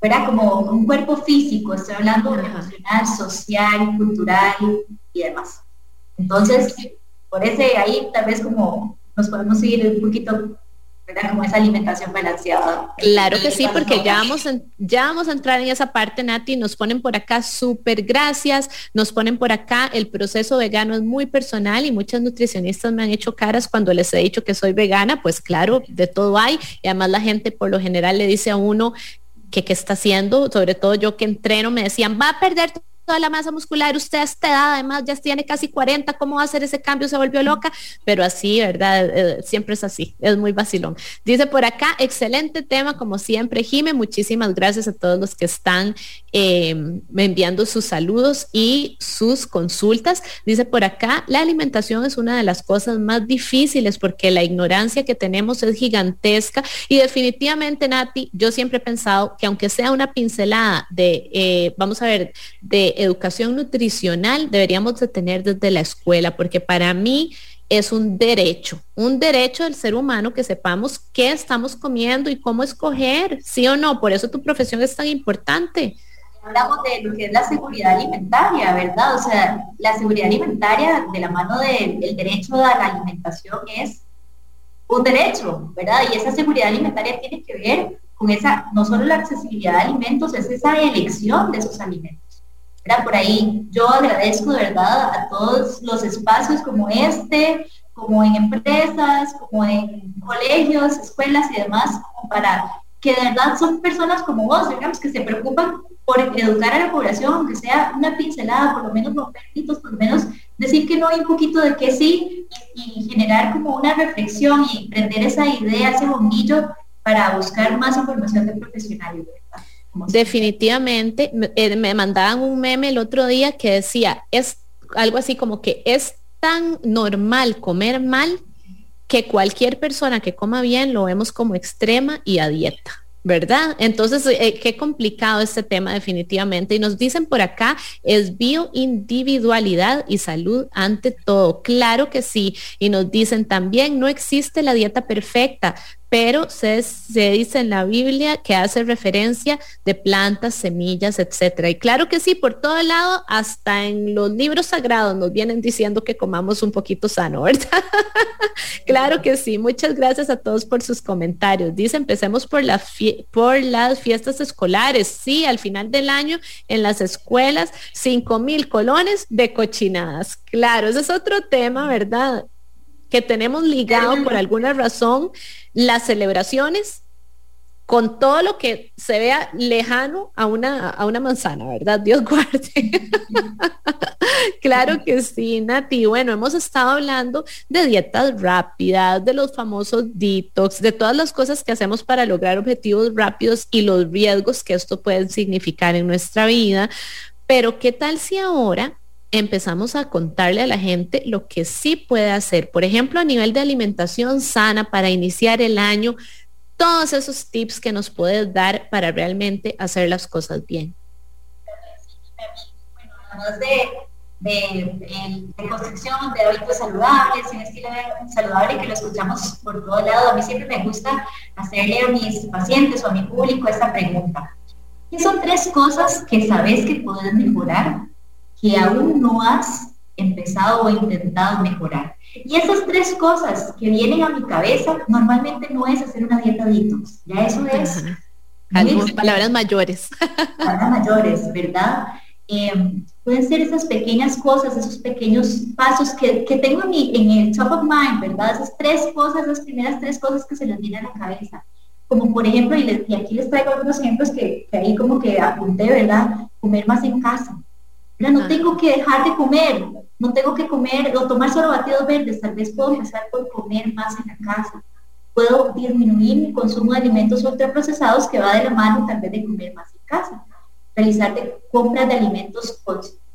¿verdad? Como un cuerpo físico, estoy hablando emocional, social, cultural y demás. Entonces, por ese ahí tal vez como nos podemos seguir un poquito como esa alimentación balanceada. Claro que sí, porque ya vamos, ya vamos a entrar en esa parte, Nati. Nos ponen por acá súper gracias. Nos ponen por acá, el proceso vegano es muy personal y muchas nutricionistas me han hecho caras cuando les he dicho que soy vegana. Pues claro, de todo hay. Y además la gente por lo general le dice a uno que qué está haciendo, sobre todo yo que entreno, me decían, va a perder toda la masa muscular, usted a esta además ya tiene casi 40, ¿cómo va a hacer ese cambio? Se volvió loca, pero así, ¿verdad? Eh, siempre es así, es muy vacilón. Dice por acá, excelente tema como siempre, Jime, muchísimas gracias a todos los que están eh, enviando sus saludos y sus consultas. Dice por acá, la alimentación es una de las cosas más difíciles porque la ignorancia que tenemos es gigantesca y definitivamente, Nati, yo siempre he pensado que aunque sea una pincelada de, eh, vamos a ver, de educación nutricional deberíamos de tener desde la escuela, porque para mí es un derecho, un derecho del ser humano que sepamos qué estamos comiendo y cómo escoger, sí o no. Por eso tu profesión es tan importante. Hablamos de lo que es la seguridad alimentaria, ¿verdad? O sea, la seguridad alimentaria de la mano del derecho a la alimentación es un derecho, ¿verdad? Y esa seguridad alimentaria tiene que ver con esa, no solo la accesibilidad de alimentos, es esa elección de esos alimentos. Por ahí yo agradezco de verdad a todos los espacios como este, como en empresas, como en colegios, escuelas y demás, como para que de verdad son personas como vos, digamos, que se preocupan por educar a la población, aunque sea una pincelada, por lo menos mitos, por lo menos decir que no hay un poquito de que sí y, generar como una reflexión y prender esa idea, ese bombillo para buscar más información de profesionales. Definitivamente, eh, me mandaban un meme el otro día que decía, es algo así como que es tan normal comer mal que cualquier persona que coma bien lo vemos como extrema y a dieta. ¿verdad? Entonces, eh, qué complicado este tema definitivamente. Y nos dicen por acá, es bioindividualidad y salud ante todo. Claro que sí. Y nos dicen también, no existe la dieta perfecta, pero se, dice en la Biblia que hace referencia de plantas, semillas, etcétera. Y claro que sí, por todo lado, hasta en los libros sagrados nos vienen diciendo que comamos un poquito sano, *laughs* ¿verdad? claro que sí. Muchas gracias a todos por sus comentarios. Dice, empecemos por, la por las fiestas escolares. Sí, al final del año en las escuelas, cinco mil colones de cochinadas. Claro, ese es otro tema, ¿verdad? Que tenemos ligado por alguna razón las celebraciones con todo lo que se vea lejano a una, a una manzana, ¿verdad? *laughs* Dios guarde. claro que sí, Nati. Bueno, hemos estado hablando de dietas rápidas, de los famosos detox, de todas las cosas que hacemos para lograr objetivos rápidos y los riesgos que esto puede significar en nuestra vida. Pero ¿qué tal si ahora empezamos a contarle a la gente lo que sí puede hacer. Por ejemplo, a nivel de alimentación sana para iniciar el año, todos esos tips que nos puedes dar para realmente hacer las cosas bien. Además de, de, construcción de hábitos saludables, un estilo saludable que lo escuchamos por todo lado, a mí siempre me gusta hacerle a mis pacientes o a mi público esta pregunta. ¿Qué son tres cosas que sabes que puedes mejorar que aún no has empezado o intentado mejorar. Y esas tres cosas que vienen a mi cabeza normalmente no es hacer una dieta detox, ya eso es... palabras mayores. Palabras mayores, ¿verdad? Em, pueden ser esas pequeñas cosas, esos pequeños pasos que, que tengo en, mi, en el top of mind, ¿verdad? Esas tres cosas, las primeras tres cosas que se les vienen a la cabeza. Como por ejemplo, y, y aquí les traigo algunos ejemplos que, que ahí como que apunté, ¿verdad? Comer más en casa no tengo que dejar de comer, no tengo que comer o tomar solo batidos verdes, tal vez puedo empezar por comer más en la casa. Puedo disminuir mi consumo de alimentos ultraprocesados que va de la mano tal vez de comer más en casa. Realizar de compras de alimentos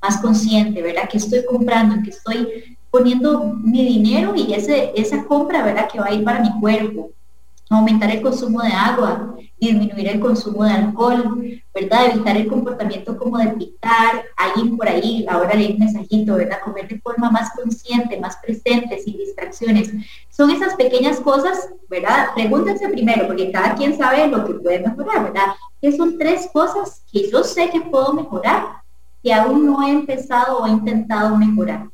más consciente, ¿verdad? Que estoy comprando, en que estoy poniendo mi dinero y ese, esa compra, ¿verdad? Que va a ir para mi cuerpo aumentar el consumo de agua, disminuir el consumo de alcohol, ¿verdad? Evitar el comportamiento como de pitar, alguien por ahí, ahora leí un mensajito, ¿verdad? Comer de forma más consciente, más presente, sin distracciones. Son esas pequeñas cosas, ¿verdad? Pregúntense primero, porque cada quien sabe lo que puede mejorar, ¿verdad? ¿Qué son tres cosas que yo sé que puedo mejorar, que aún no he empezado o he intentado mejorar?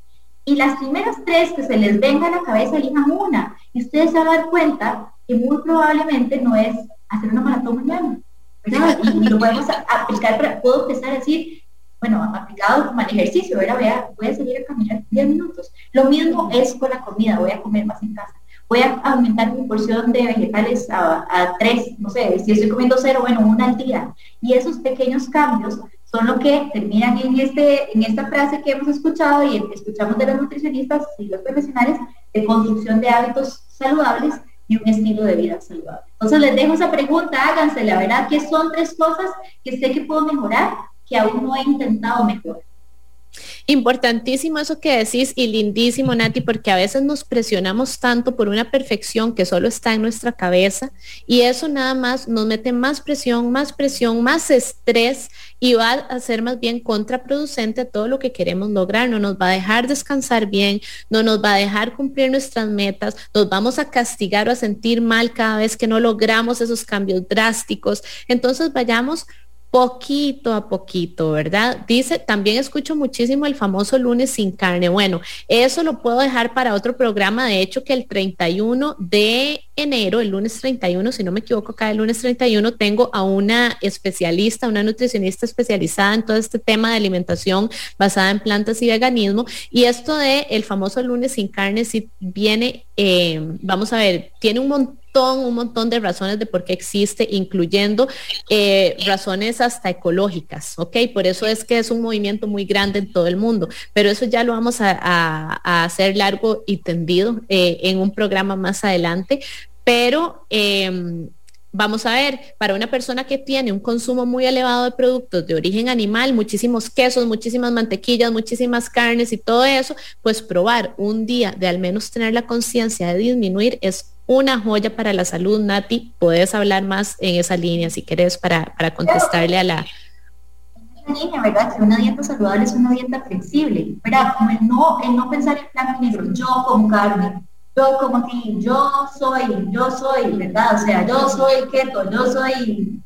Y las primeras tres que se les venga a la cabeza, elijan una. Y ustedes se van a dar cuenta que muy probablemente no es hacer una maratón mañana, ¿verdad? Y, lo podemos aplicar, puedo empezar a decir, bueno, aplicado como al ejercicio, ¿verdad? Voy a, salir a caminar 10 minutos. Lo mismo es con la comida, voy a comer más en casa. Voy a aumentar mi porción de vegetales a, a tres, no sé, si estoy comiendo cero, bueno, una al día. Y esos pequeños cambios son lo que terminan en, este, en esta frase que hemos escuchado y escuchamos de los nutricionistas y los profesionales de construcción de hábitos saludables un estilo de vida saludable. Entonces les dejo esa pregunta, háganse la verdad, ¿qué son tres cosas que sé que puedo mejorar que aún no he intentado mejorar? Importantísimo eso que decís y lindísimo, Nati, porque a veces nos presionamos tanto por una perfección que solo está en nuestra cabeza y eso nada más nos mete más presión, más presión, más estrés y va a ser más bien contraproducente todo lo que queremos lograr. No nos va a dejar descansar bien, no nos va a dejar cumplir nuestras metas, nos vamos a castigar o a sentir mal cada vez que no logramos esos cambios drásticos. Entonces vayamos poquito a poquito, ¿verdad? Dice, también escucho muchísimo el famoso lunes sin carne. Bueno, eso lo puedo dejar para otro programa. De hecho, que el 31 de enero, el lunes 31, si no me equivoco, cada lunes 31 tengo a una especialista, una nutricionista especializada en todo este tema de alimentación basada en plantas y veganismo. Y esto de el famoso lunes sin carne, si viene, eh, vamos a ver, tiene un montón, un montón de razones de por qué existe, incluyendo eh, razones hasta ecológicas, ¿ok? Por eso es que es un movimiento muy grande en todo el mundo, pero eso ya lo vamos a, hacer largo y tendido eh, en un programa más adelante, pero... Em, Vamos a ver, para una persona que tiene un consumo muy elevado de productos de origen animal, muchísimos quesos, muchísimas mantequillas, muchísimas carnes y todo eso, pues probar un día de al menos tener la conciencia de disminuir es una joya para la salud. Nati, puedes hablar más en esa línea si quieres para, para contestarle a la... Línea, ¿verdad? Que una dieta saludable es una dieta flexible, ¿verdad? Como el no, el no pensar en plan negro, yo como carne, yo como que yo soy, yo soy, ¿verdad? O sea, yo soy keto, yo soy,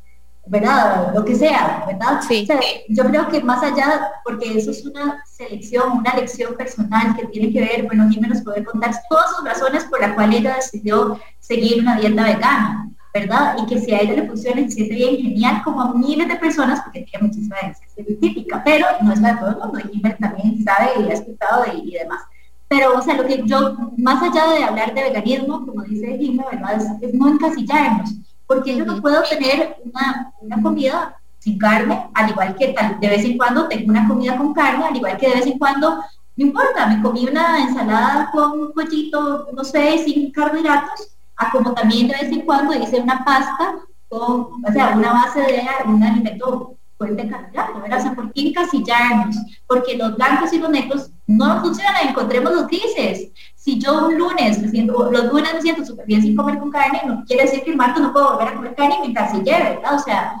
¿verdad? Lo que sea, ¿verdad? Sí. yo creo que más allá, porque eso es una selección, una lección personal que tiene que ver, bueno, Jiménez puede contar todas sus razones por las cuales ella decidió seguir una dieta vegana, ¿verdad? Y que si a ella le funciona y se siente bien, genial, como a miles de personas, porque tiene muchísima evidencia científica, pero no es la de todo el mundo, y también sabe y ha escuchado y demás. Pero, o sea, lo que yo, más allá de hablar de veganismo, como dice Jimmy, ¿verdad? Es, no encasillarnos, porque yo no puedo tener una, una, comida sin carne, al igual que tal, de vez en cuando tengo una comida con carne, al igual que de vez en cuando, no importa, me comí una ensalada con un pollito, no sé, sin carbohidratos, a como también de vez en cuando hice una pasta con, o sea, una base de un alimento fuente carbohidrato, ¿verdad? O sea, ¿por qué encasillarnos? Porque los blancos y los negros no funcionan, encontremos los grises. Si yo un lunes me siento, los lunes me siento súper bien sin comer con carne, no quiere decir que el martes no puedo volver a comer carne y me encasillé, ¿verdad? O sea,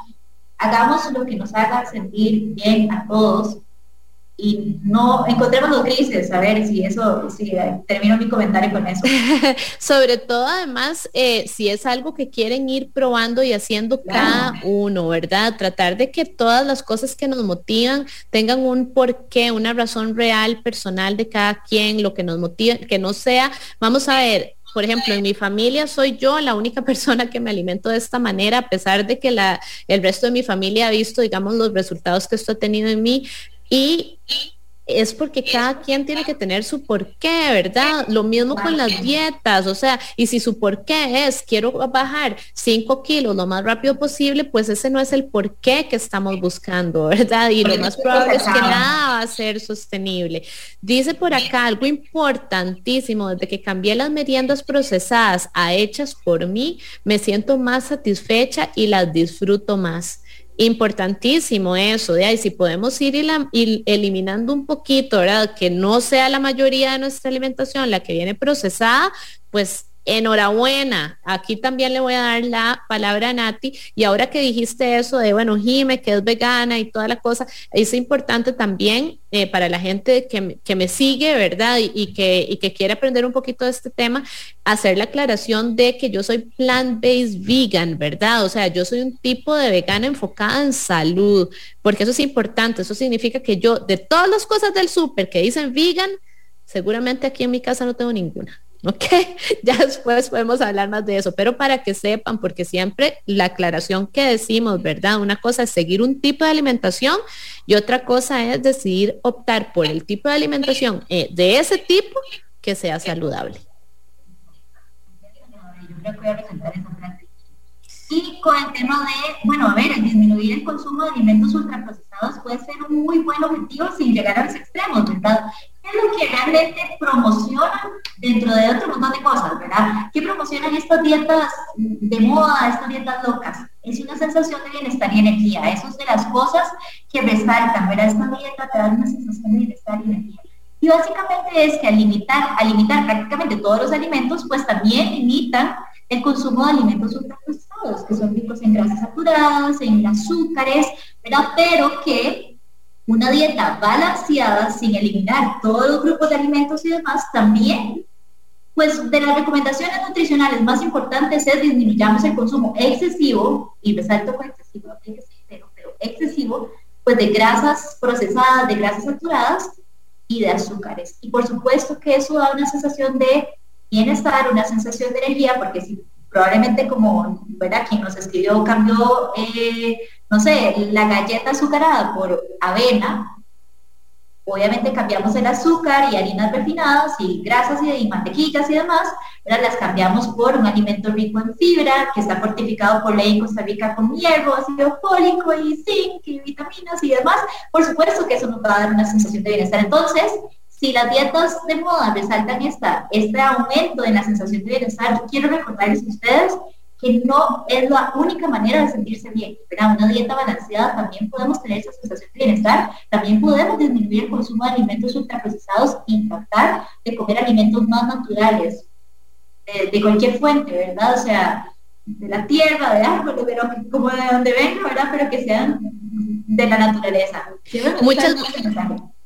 hagamos lo que nos haga sentir bien a todos y no encontremos los grises, a ver si eso, si termino mi comentario con eso. *laughs* Sobre todo además, eh, si es algo que quieren ir probando y haciendo cada uno, ¿verdad? Tratar de que todas las cosas que nos motivan tengan un porqué, una razón real, personal de cada quien, lo que nos motiva, que no sea, vamos a ver, por ejemplo, en mi familia soy yo la única *laughs* persona que me alimento de esta manera, a pesar de que la, el resto de mi familia ha visto, digamos, los resultados que esto ha tenido en mí. Y es porque cada quien tiene que tener su porqué, ¿verdad? Lo mismo con las dietas, o sea, y si su porqué es quiero bajar 5 kilos lo más rápido posible, pues ese no es el porqué que estamos buscando, ¿verdad? Y lo más probable es que nada va a ser sostenible. Dice por acá algo importantísimo, desde que cambié las meriendas procesadas a hechas por mí, me siento más satisfecha y las disfruto más. Importantísimo eso, de ahí si podemos ir, eliminando un poquito, ¿verdad? Que no sea la mayoría de nuestra alimentación la que viene procesada, pues enhorabuena. Aquí también le voy a dar la palabra a Nati. Y ahora que dijiste eso de, bueno, Jime, que es vegana y toda la cosa, es importante también eh, para la gente que, me sigue, ¿verdad? Y, que, y que quiere aprender un poquito de este tema, hacer la aclaración de que yo soy plant-based vegan, ¿verdad? O sea, yo soy un tipo de vegana enfocada en salud, porque eso es importante. Eso significa que yo, de todas las cosas del súper que dicen vegan, seguramente aquí en mi casa no tengo ninguna. ¿Ok? *laughs* Ya después podemos hablar más de eso, pero para que sepan, porque siempre la aclaración que decimos, ¿verdad? Una cosa es seguir un tipo de alimentación y otra cosa es decidir optar por el tipo de alimentación eh, de ese tipo que sea saludable. Y con el tema de, bueno, a ver, el disminuir el consumo de alimentos ultraprocesados puede ser un muy buen objetivo sin llegar a los extremos, ¿verdad? ¿Qué es lo que realmente promocionan dentro de otro montón de cosas, ¿verdad? ¿Qué promocionan estas dietas de moda, estas dietas locas? Es una sensación de bienestar y energía. Eso es de las cosas que resaltan, ¿verdad? Esta dieta te da una sensación de bienestar y energía. Y básicamente es que al limitar, al limitar prácticamente todos los alimentos, pues también limitan el consumo de alimentos ultraprocesados, que son ricos en grasas saturadas, en azúcares, ¿verdad? Pero que una dieta balanceada, sin eliminar todos los grupos de alimentos y demás, también, pues de las recomendaciones nutricionales más importantes es disminuyamos el consumo excesivo, y resalto con excesivo, pero excesivo, pues de grasas procesadas, de grasas saturadas y de azúcares. Y por supuesto que eso da una sensación de bienestar, una sensación de energía, porque si probablemente como, ¿verdad? Quien nos escribió cambió, eh, no sé, la galleta azucarada por avena, obviamente cambiamos el azúcar y harinas refinadas y grasas y, mantequillas y demás, las cambiamos por un alimento rico en fibra, que está fortificado por ley en Costa Rica con hierro, ácido fólico y zinc y vitaminas y demás. Por supuesto que eso nos va a dar una sensación de bienestar. Entonces, si las dietas de moda resaltan esta, este aumento en la sensación de bienestar, quiero recordarles a ustedes no es la única manera de sentirse bien. Pero una dieta balanceada también podemos tener esa sensación de bienestar, también podemos disminuir el consumo de alimentos ultraprocesados y tratar de comer alimentos más naturales, de, cualquier fuente, ¿verdad? O sea, de la tierra, de árboles, pero como de donde venga, ¿verdad? Pero que sean de la naturaleza. Muchas,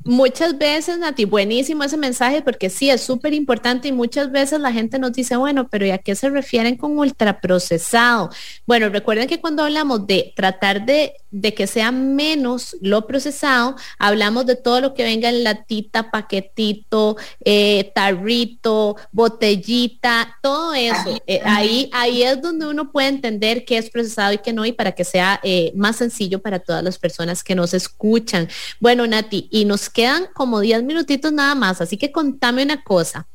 Muchas veces, Nati, buenísimo ese mensaje porque sí, es súper importante y muchas veces la gente nos dice, bueno, pero ¿y a qué se refieren con ultraprocesado? Bueno, recuerden que cuando hablamos de tratar de, de que sea menos lo procesado, hablamos de todo lo que venga en latita, paquetito, eh, tarrito, botellita, todo eso. Eh, ahí, ahí es donde uno puede entender qué es procesado y qué no y para que sea eh, más sencillo para todas las personas que nos escuchan. Bueno, Nati, y nos quedan como 10 minutitos nada más, así que contame una cosa.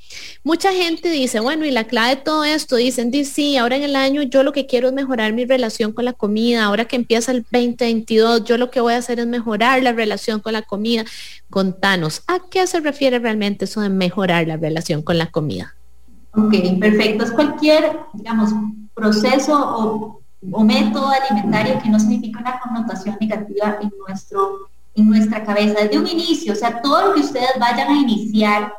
Mucha gente dice, bueno, y la clave de todo esto, dicen, sí, ahora en el año yo lo que quiero es mejorar mi relación con la comida, ahora que empieza el 2022, yo lo que voy a hacer es mejorar la relación con la comida. Contanos, ¿a qué se refiere realmente eso de mejorar la relación con la comida? Ok, perfecto. Es cualquier, digamos, proceso o, método alimentario que no significa una connotación negativa en nuestro en nuestra cabeza desde un inicio, o sea, todo lo que ustedes vayan a iniciar,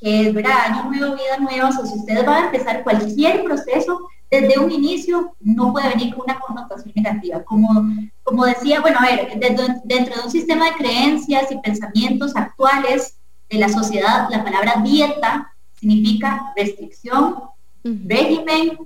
que es, ¿verdad? Año nuevo, vida nueva, o si ustedes van a empezar cualquier proceso, desde un inicio no puede venir con una connotación negativa. Como, como decía, bueno, a ver, dentro, dentro de un sistema de creencias y pensamientos actuales de la sociedad, la palabra dieta significa restricción, régimen,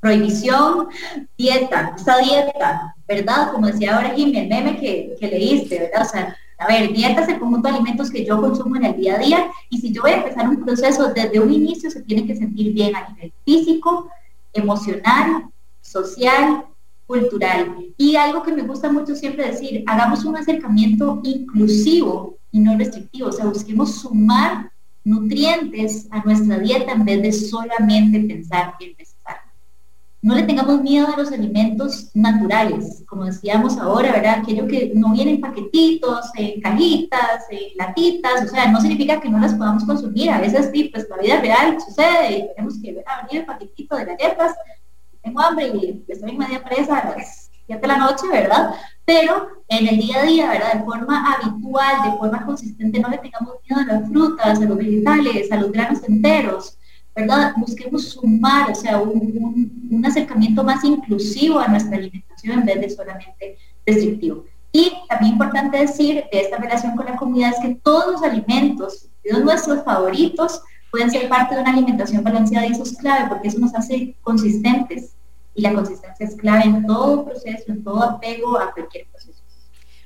prohibición, dieta, esa dieta, ¿verdad? Como decía ahora Jimmy, el meme que, que leíste, ¿verdad? O sea, a ver, dieta es el conjunto de alimentos que yo consumo en el día a día y si yo voy a empezar un proceso desde un inicio se tiene que sentir bien a nivel físico, emocional, social, cultural. Y algo que me gusta mucho siempre decir, hagamos un acercamiento inclusivo y no restrictivo, o sea, busquemos sumar nutrientes a nuestra dieta en vez de solamente pensar en no le tengamos miedo a los alimentos naturales, como decíamos ahora, ¿verdad? Aquello que no vienen en paquetitos, en cajitas, en latitas, o sea, no significa que no las podamos consumir. A veces, sí, pues la vida real sucede y tenemos que ver a venir el paquetito de galletas, tengo hambre y estoy media presa a las 7 de la noche, ¿verdad? Pero en el día a día, ¿verdad? De forma habitual, de forma consistente, no le tengamos miedo a las frutas, a los vegetales, a los granos enteros, Busquemos sumar, o sea, un, acercamiento más inclusivo a nuestra alimentación en vez de solamente restrictivo. Y también importante decir de esta relación con la comunidad es que todos los alimentos, de nuestros favoritos, pueden ser parte de una alimentación balanceada y eso es clave porque eso nos hace consistentes y la consistencia es clave en todo proceso, en todo apego a cualquier proceso.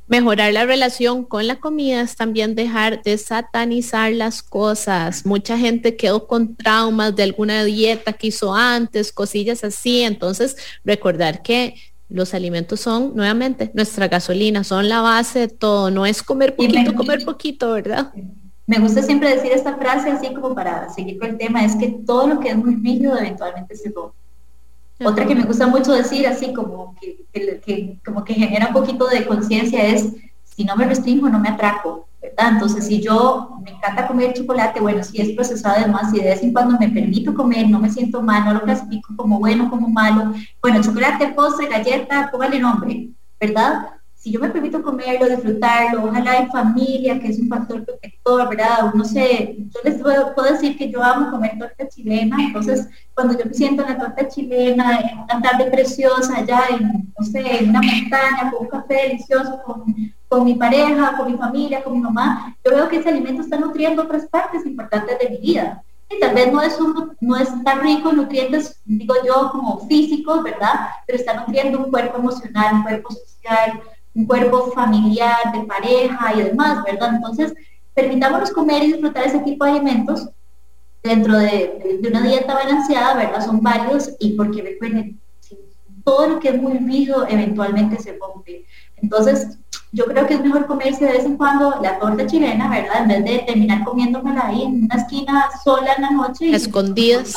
Mejorar la relación con la comida es también dejar de satanizar las cosas. Mucha gente quedó con traumas de alguna dieta que hizo antes, cosillas así. Entonces, recordar que los alimentos son, nuevamente, nuestra gasolina, son la base de todo. No es comer poquito, comer poquito, ¿verdad? Me gusta siempre decir esta frase así como para seguir con el tema, es que todo lo que es muy rígido eventualmente se rompe. Otra que me gusta mucho decir, así como que, como que genera un poquito de conciencia, es, si no me restringo, no me atraco, ¿verdad? Entonces, si yo me encanta comer chocolate, bueno, si es procesado además, si de vez en cuando me permito comer, no me siento mal, no lo clasifico como bueno, como malo, bueno, chocolate, postre, galleta, póngale nombre, ¿verdad? Si yo me permito comerlo, disfrutarlo, ojalá en familia, que es un factor protector, ¿verdad? No sé, yo les puedo, decir que yo amo comer torta chilena, entonces cuando yo me siento en la torta chilena, en una tarde preciosa, allá en, no sé, en una montaña, con un café delicioso, con, con mi pareja, con mi familia, con mi mamá, yo veo que ese alimento está nutriendo otras partes importantes de mi vida. Y tal vez no es, un, no es tan rico en nutrientes, digo yo, como físicos, ¿verdad? Pero está nutriendo un cuerpo emocional, un cuerpo social, un cuerpo familiar, de pareja y demás, ¿verdad? Entonces, permitámonos comer y disfrutar ese tipo de alimentos dentro de, una dieta balanceada, ¿verdad? Son varios y porque recuerden, todo lo que es muy rígido eventualmente se rompe. Entonces, yo creo que es mejor comerse de vez en cuando la torta chilena, ¿verdad? En vez de terminar comiéndomela ahí en una esquina sola en la noche. Escondidas.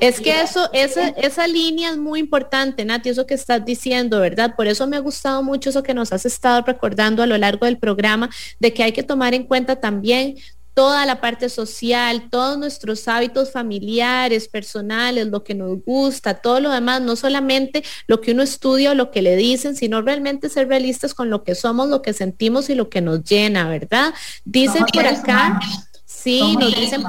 Es que eso, esa, esa línea es muy importante, Nati, eso que estás diciendo, ¿verdad? Por eso me ha gustado mucho eso que nos has estado recordando a lo largo del programa, de que hay que tomar en cuenta también toda la parte social, todos nuestros hábitos familiares, personales, lo que nos gusta, todo lo demás, no solamente lo que uno estudia o lo que le dicen, sino realmente ser realistas con lo que somos, lo que sentimos y lo que nos llena, ¿verdad? Dicen por acá, sí, nos dicen...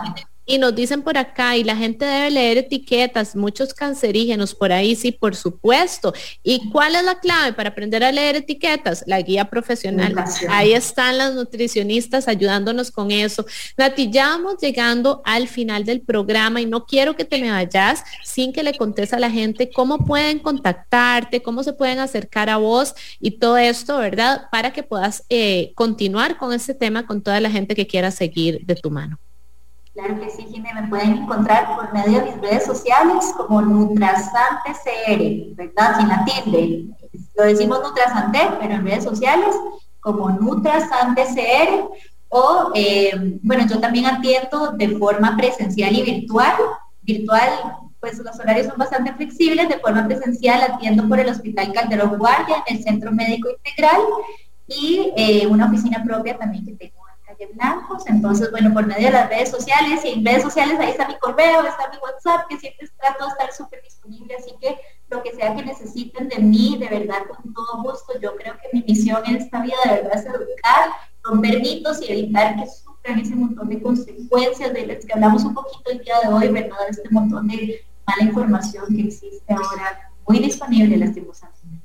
Y nos dicen por acá, y la gente debe leer etiquetas, muchos cancerígenos por ahí, sí, por supuesto. ¿Y cuál es la clave para aprender a leer etiquetas? La guía profesional. Ahí están las nutricionistas ayudándonos con eso. Nati, ya vamos llegando al final del programa y no quiero que te me vayas sin que le contes a la gente cómo pueden contactarte, cómo se pueden acercar a vos y todo esto, ¿verdad? Para que puedas eh, continuar con este tema con toda la gente que quiera seguir de tu mano. Claro que sí, Jimmy, me pueden encontrar por medio de mis redes sociales como Nutrasante CR, ¿verdad? Sin la tilde. Lo decimos Nutrasante, pero en redes sociales como Nutrasante CR. O, eh, bueno, yo también atiendo de forma presencial y virtual. Virtual, pues los horarios son bastante flexibles. De forma presencial atiendo por el Hospital Calderón Guardia, en el Centro Médico Integral y eh, una oficina propia también que tengo blancos. Entonces, bueno, por medio de las redes sociales y en redes sociales ahí está mi correo, está mi WhatsApp, que siempre trato de estar súper disponible. Así que lo que sea que necesiten de mí, de verdad, con todo gusto. Yo creo que mi misión en esta vida de verdad es educar, romper mitos y evitar que sufran ese montón de consecuencias de las que hablamos un poquito el día de hoy, ¿verdad? Este montón de mala información que existe ahora, muy disponible lastimosamente.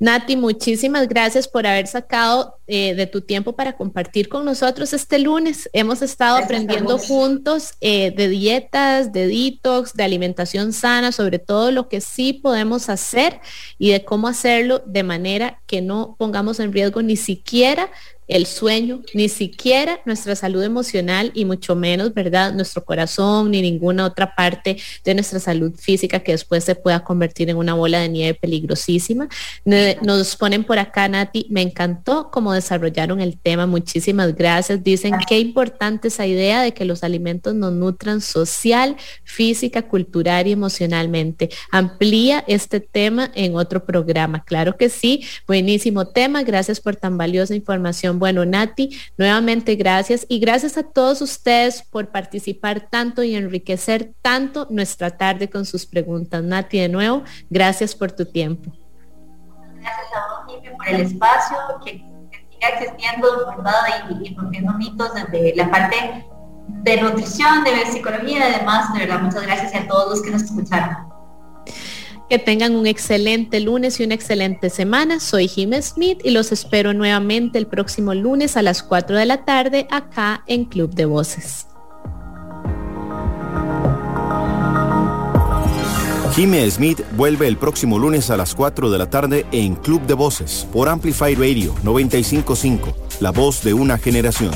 Nati, muchísimas gracias por haber sacado eh, de tu tiempo para compartir con nosotros este lunes. Hemos estado aprendiendo juntos eh, de dietas, de detox, de alimentación sana, sobre todo lo que sí podemos hacer y de cómo hacerlo de manera que no pongamos en riesgo ni siquiera el sueño, ni siquiera nuestra salud emocional y mucho menos, ¿verdad? Nuestro corazón ni ninguna otra parte de nuestra salud física que después se pueda convertir en una bola de nieve peligrosísima. Nos ponen por acá, Nati, me encantó cómo desarrollaron el tema, muchísimas gracias. Dicen qué importante esa idea de que los alimentos nos nutran social, física, cultural y emocionalmente. Amplía este tema en otro programa. Claro que sí, buenísimo tema. Gracias por tan valiosa información bueno, Nati, nuevamente gracias y gracias a todos ustedes por participar tanto y enriquecer tanto nuestra tarde con sus preguntas. Nati, de nuevo, gracias por tu tiempo. Gracias a vos, por el espacio que, siga existiendo, ¿verdad? Y, y rompiendo mitos desde la parte de nutrición, de psicología y además, de verdad, muchas gracias a todos los que nos escucharon. Que tengan un excelente lunes y una excelente semana. Soy Jim Smith y los espero nuevamente el próximo lunes a las 4 de la tarde acá en Club de Voces. Jimmy Smith vuelve el próximo lunes a las 4 de la tarde en Club de Voces por Amplify Radio 955, la voz de una generación.